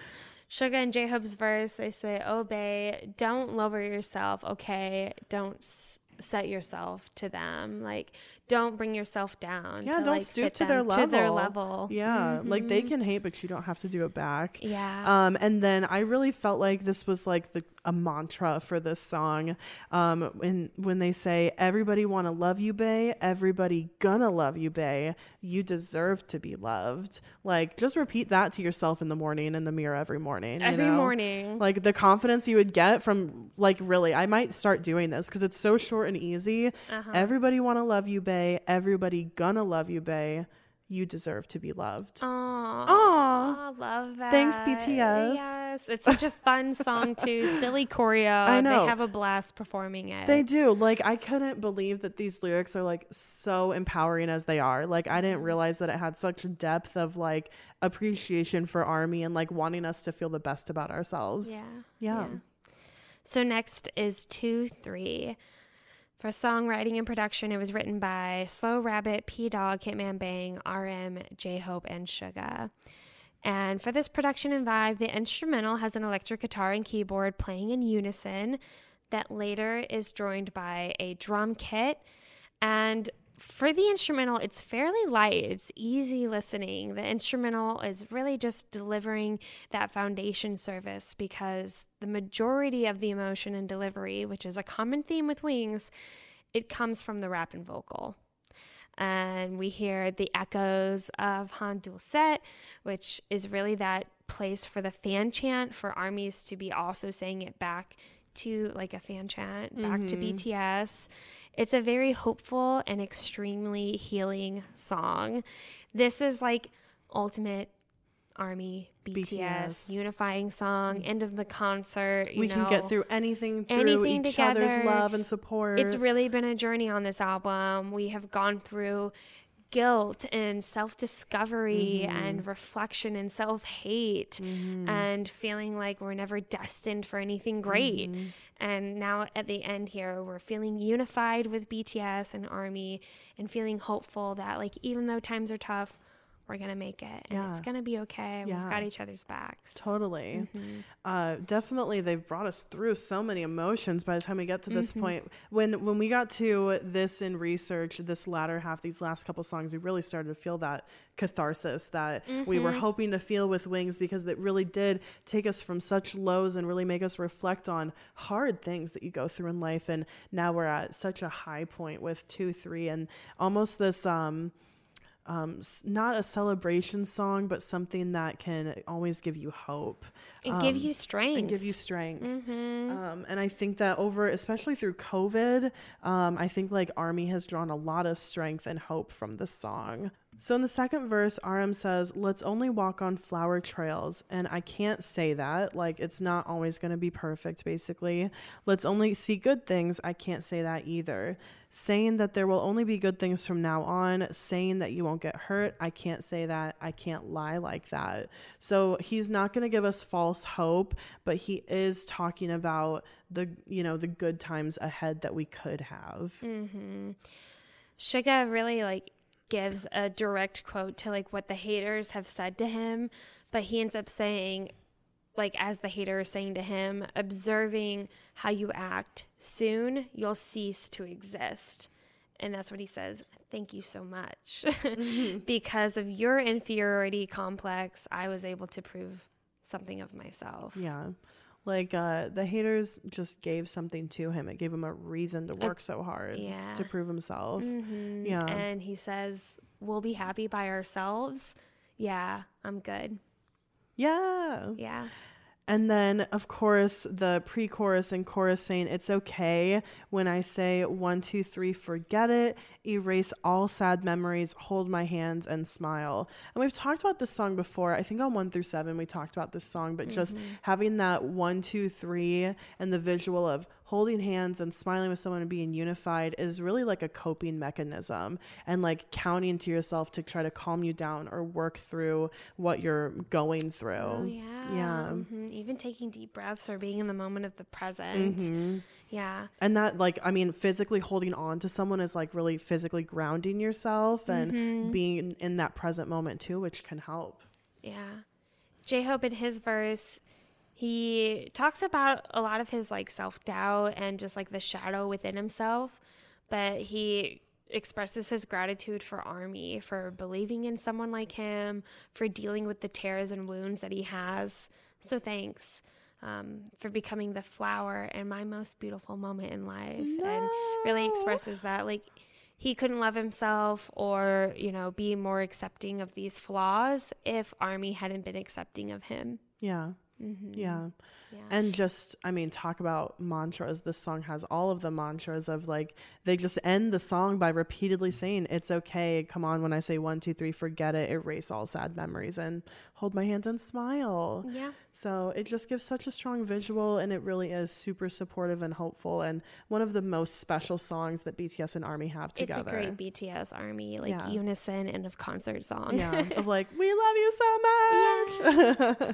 Suga and J Hope's verse, they say, Obey, don't lower yourself, okay? Don't s- set yourself to them. Like, don't bring yourself down. Yeah, to, don't like, stoop to their level. To their level. Yeah, mm-hmm. like they mm-hmm. can hate, but you don't have to do it back. Yeah. Um, and then I really felt like this was like the a mantra for this song. Um, when when they say everybody want to love you, Bay, everybody gonna love you, Bay. You deserve to be loved. Like just repeat that to yourself in the morning in the mirror every morning. Every know? morning. Like the confidence you would get from like really, I might start doing this because it's so short and easy. Uh-huh. Everybody want to love you, Bay. Everybody gonna love you, Bay You deserve to be loved. Aww. Aww. love that. Thanks, BTS. Yes. It's such a fun song, too. Silly choreo. I know. They have a blast performing it. They do. Like, I couldn't believe that these lyrics are like so empowering as they are. Like, I didn't mm-hmm. realize that it had such depth of like appreciation for Army and like wanting us to feel the best about ourselves. Yeah. Yeah. Yeah. So next is 2 3. For songwriting and production, it was written by Slow Rabbit, Pdogg, Hitman Bang, RM, J Hope, and Suga. And for this production and vibe, the instrumental has an electric guitar and keyboard playing in unison that later is joined by a drum kit. And for the instrumental, it's fairly light. It's easy listening. The instrumental is really just delivering that foundation service because the majority of the emotion and delivery, which is a common theme with Wings, it comes from the rap and vocal. And we hear the echoes of Han Dulcet, which is really that place for the fan chant for armies to be also saying it back to like a fan chant back to Mhm. BTS. It's a very hopeful and extremely healing song. This is like ultimate army BTS, BTS. unifying song, end of the concert. You we can get through anything through anything each together. other's love and support. It's really been a journey on this album. We have gone through guilt and self discovery Mm-hmm. and reflection and self hate and feeling like we're never destined for anything great. Mm-hmm. And now at the end here, we're feeling unified with BTS and Army and feeling hopeful that, like, even though times are tough, we're going to make it and it's going to be okay. Yeah. We've got each other's backs. Totally. Mm-hmm. Uh, definitely, they've brought us through so many emotions by the time we get to this Mhm. point. When when we got to this in research, this latter half, these last couple songs, we really started to feel that catharsis that we were Mhm. hoping to feel with Wings because it really did take us from such lows and really make us reflect on hard things that you go through in life. And now we're at such a high point with two, three, and almost this. Um, um, not a celebration song, but something that can always give you hope And give um, you strength. and give you strength. Mhm. Um, and I think that over, especially through COVID, um, I think like Army has drawn a lot of strength and hope from this song. So in the second verse, RM says, Let's only walk on flower trails. And I can't say that. Like, it's not always going to be perfect, basically. Let's only see good things. I can't say that either. Saying that there will only be good things from now on, saying that you won't get hurt. I can't say that. I can't lie like that. So he's not going to give us false hope, but he is talking about the, you know, the good times ahead that we could have. Mm-hmm. Suga really like gives a direct quote to like what the haters have said to him, but he ends up saying, like as the hater is saying to him, observing how you act, soon you'll cease to exist. And that's what he says. Thank you so much. Mm-hmm. because of your inferiority complex, I was able to prove something of myself. Yeah. Like uh, the haters just gave something to him. It gave him a reason to work so hard yeah. to prove himself. Mhm. Yeah. And he says, We'll be happy by ourselves. Yeah, I'm good. Yeah. Yeah. And then, of course, the pre chorus and chorus saying, It's okay when I say one, two, three, forget it, erase all sad memories, hold my hands, and smile. And we've talked about this song before. I think on one through seven, we talked about this song, but just Mhm. having that one, two, three, and the visual of holding hands and smiling with someone and being unified is really like a coping mechanism and like counting to yourself to try to calm you down or work through what you're going through. Oh, yeah. Yeah. Mhm. Even taking deep breaths or being in the moment of the present. Mhm. Yeah. And that, like, I mean, physically holding on to someone is like really physically grounding yourself and Mhm. being in that present moment too, which can help. Yeah. J Hope in his verse, he talks about a lot of his like self doubt and just like the shadow within himself, but he expresses his gratitude for Army for believing in someone like him, for dealing with the tears and wounds that he has. So thanks. Um, for becoming the flower and my most beautiful moment in life, and really expresses that like he couldn't love himself or you know be more accepting of these flaws if army hadn't been accepting of him Yeah. Mm-hmm. Yeah. Yeah. And just, I mean, talk about mantras. This song has all of the mantras of like, they just end the song by repeatedly saying, It's okay. Come on. When I say one, two, three, forget it. Erase all sad memories and hold my hands and smile. Yeah. So it just gives such a strong visual and it really is super supportive and hopeful and one of the most special songs that BTS and Army have together. It's a great BTS Army, like yeah. unison and of concert song. Yeah. of like, we love you so much. Yeah.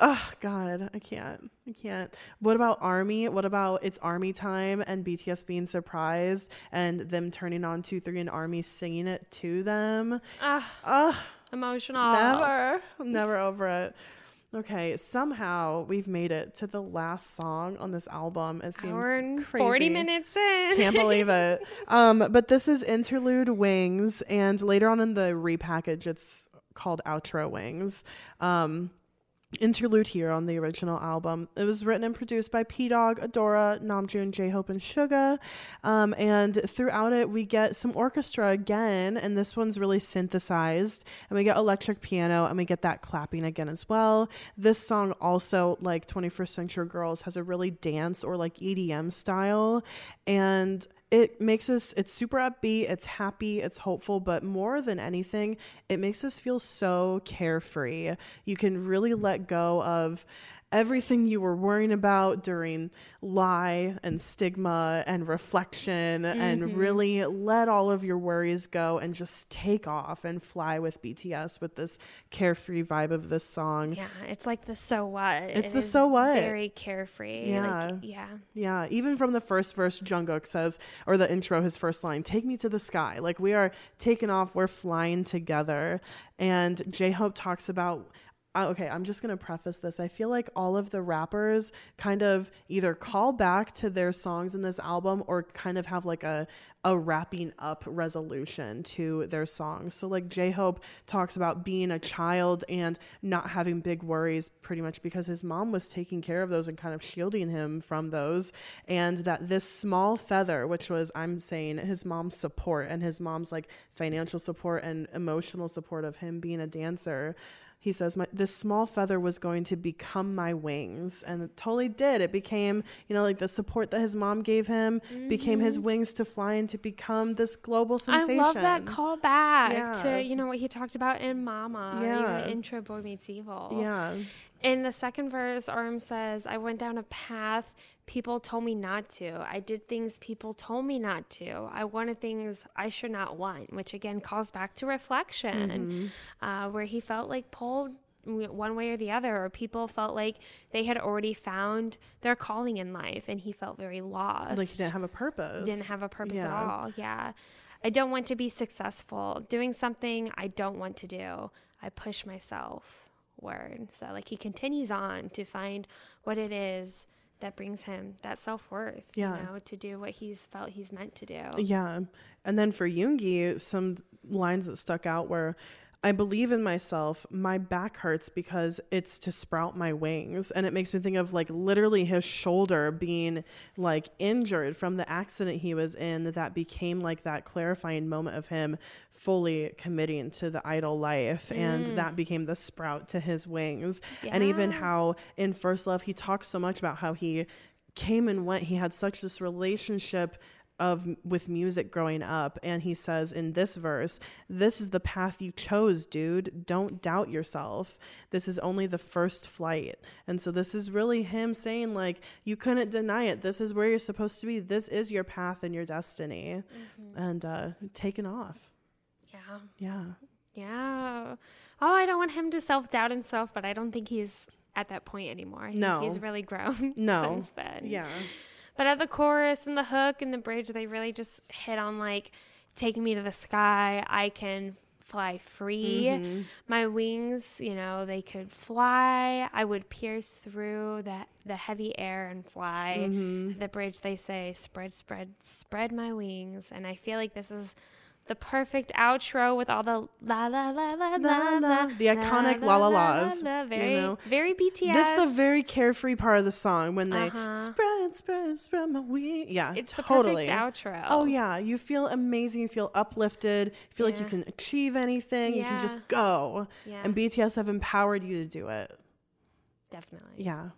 Oh God, I can't. I can't. What about Army? What about it's Army time and BTS being surprised and them turning on two, three and Army singing it to them? Ah. Uh, emotional. Never. Never over it. Okay, somehow we've made it to the last song on this album. It seems Hour crazy. Forty minutes in. Can't believe it. Um, but this is interlude Wings, and later on in the repackage, it's called outro Wings. Um, interlude here on the original album. It was written and produced by Pdogg, Adora, Namjoon, J Hope, and Suga. Um, and throughout it, we get some orchestra again, and this one's really synthesized. And we get electric piano, and we get that clapping again as well. This song also, like 21st Century Girls, has a really dance or like EDM style. And it makes us it's super upbeat it's happy it's hopeful but more than anything it makes us feel so carefree. You can really let go of everything you were worrying about during lie and stigma and reflection mm-hmm. and really let all of your worries go and just take off and fly with BTS with this carefree vibe of this song. Yeah, it's like the so what. It's it the so what. Very carefree. Yeah. Like, yeah. Yeah. Even from the first verse, Jungkook says, or the intro, his first line, take me to the sky. Like we are taking off, we're flying together. And J Hope talks about okay, I'm just going to preface this. I feel like all of the rappers kind of either call back to their songs in this album or kind of have like a a wrapping up resolution to their songs. So like J-Hope talks about being a child and not having big worries pretty much because his mom was taking care of those and kind of shielding him from those and that this small feather which was I'm saying his mom's support and his mom's like financial support and emotional support of him being a dancer he says this small feather was going to become my wings and it totally did it became you know like the support that his mom gave him mm-hmm. became his mm-hmm. wings to fly and to become this global sensation i love that call back yeah. to you know what he talked about in mama yeah. even intro boy meets evil yeah in the second verse, RM says, I went down a path people told me not to. I did things people told me not to. I wanted things I should not want, which again calls back to reflection, mm-hmm. uh, where he felt like pulled one way or the other, or people felt like they had already found their calling in life and he felt very lost. Like he didn't have a purpose. Didn't have a purpose yeah. at all. Yeah. I don't want to be successful. Doing something I don't want to do. I push myself word. So, like, he continues on to find what it is that brings him that self worth, yeah. you know, to do what he's felt he's meant to do. Yeah. And then for Yoongi, some lines that stuck out were I believe in myself. My back hurts because it's to sprout my wings. And it makes me think of like literally his shoulder being like injured from the accident he was in that became like that clarifying moment of him fully committing to the idol life. Mm. And that became the sprout to his wings. Yeah. And even how in First Love, he talks so much about how he came and went. He had such this relationship of with music growing up and he says in this verse this is the path you chose dude. Don't doubt yourself. This is only the first flight. And so this is really him saying like you couldn't deny it. This is where you're supposed to be. This is your path and your destiny. Mm-hmm. and uh taken off. Yeah. Yeah. Yeah. Oh i don't want him to self-doubt himself but i don't think he's at that point anymore. I no. he's really grown no. since then. Yeah but at the chorus and the hook and the bridge, they really just hit on like taking me to the sky. I can fly free. Mm-hmm. My wings, you know, they could fly. I would pierce through the the heavy air and fly. Mm-hmm. The bridge, they say, spread, spread, spread my wings. And I feel like this is the perfect outro with all the la la la la la la, the iconic la la la's. Very, you know? very BTS. This is the very carefree part of the song when they uh-huh. spread, spread, spread my wings. Yeah, it's totally. the perfect outro. Oh yeah, you feel amazing. You feel uplifted. You feel yeah. like you can achieve anything. Yeah. You can just go. Yeah. And BTS have empowered you to do it. Definitely. Yeah.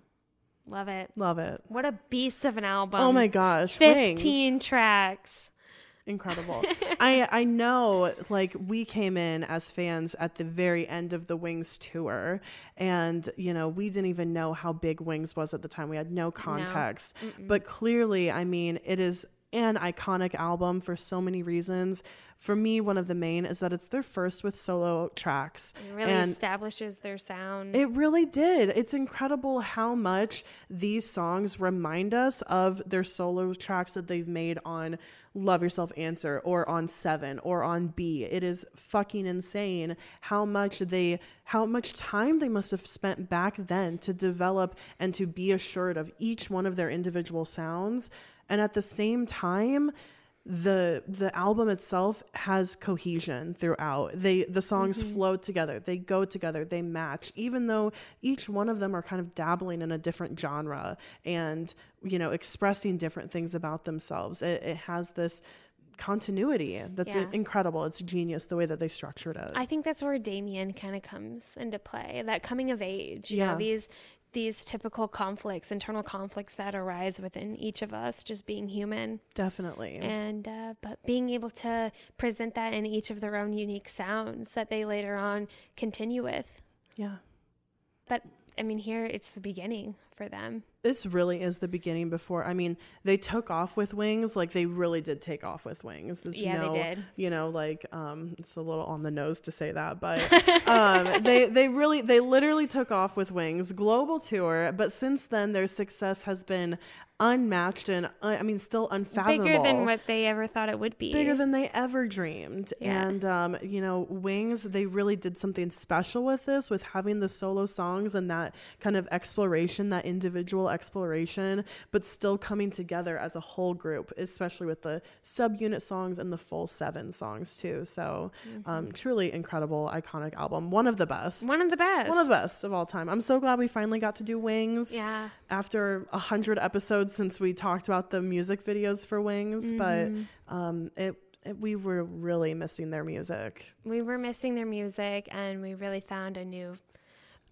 Love it. Love it. What a beast of an album. Oh my gosh. 15 Wings. tracks. Incredible. I I know like we came in as fans at the very end of the Wings tour and you know, we didn't even know how big Wings was at the time. We had no context. No. But clearly, I mean, it is an iconic album for so many reasons. For me, one of the main is that it's their first with solo tracks. It really and establishes their sound. it really did. It's incredible how much these songs remind us of their solo tracks that they've made on Love Yourself Answer or on Seven or on B. It is fucking insane how much they how much time they must have spent back then to develop and to be assured of each one of their individual sounds. And at the same time, the the album itself has cohesion throughout they the songs Mhm. flow together they go together they match even though each one of them are kind of dabbling in a different genre and you know expressing different things about themselves it, it has this continuity that's Yeah. incredible it's genius the way that they structured it I think that's where Demian kind of comes into play. That coming of age, you Yeah. know, these these typical conflicts, internal conflicts that arise within each of us, just being human. definitely And uh, but being able to present that in each of their own unique sounds that they later on continue with. yeah But I mean, here it's the beginning for them. This really is the beginning before i mean they took off with wings like they really did take off with wings Yeah, they did. you know like um it's a little on the nose to say that but um they they really they literally took off with wings global tour but since then their success has been unmatched and uh, i mean still unfathomable Bigger than what they ever thought it would be. bigger than they ever dreamed. Yeah. And um, you know, Wings, they really did something special with this, with having the solo songs and that kind of exploration, that individual exploration, but still coming together as a whole group, especially with the subunit songs and the full seven songs too. So um, truly incredible, iconic album. One of the best. Mm-hmm. One of the best. One of the best of all time. I'm so glad we finally got to do Wings Yeah. after a hundred episodes since we talked about the music videos for Wings, Mhm. but um, it we were really missing their music. we were missing their music and we really found a new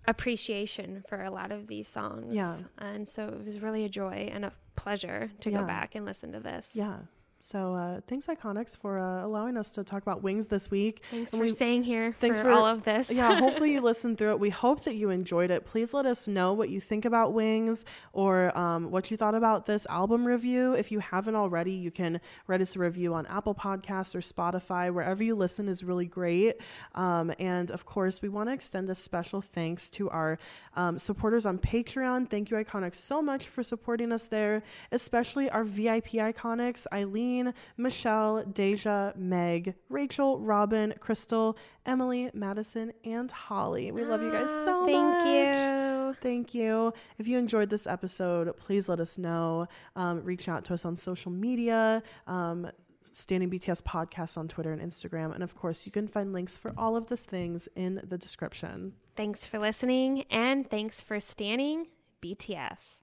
appreciation for a lot of these songs. Yeah. And so it was really a joy and a pleasure to Yeah. go back and listen to this. Yeah. So uh, thanks Iconics for uh, allowing us to talk about Wings this week. Thanks And for we- staying here Thanks for, for all of this. yeah, hopefully you listened through it. We hope that you enjoyed it. Please let us know what you think about Wings or um, what you thought about this album review. If you haven't already, you can write us a review on Apple Podcasts or Spotify. Wherever you listen is really great. Um, and of course, we want to extend a special thanks to our um, supporters on Patreon. Thank you, Iconics, so much for supporting us there, especially our VIP Iconics Eileen, Michelle, Deja, Meg, Rachel, Robin, Crystal, Emily, Madison, and Holly. We love you guys so Ah, thank much. you. Thank you. If you enjoyed this episode, please let us know. Um, reach out to us on social media. Um, Standing BTS podcast on Twitter and Instagram. And of course, you can find links for all of these things in the description. Thanks for listening and thanks for standing BTS.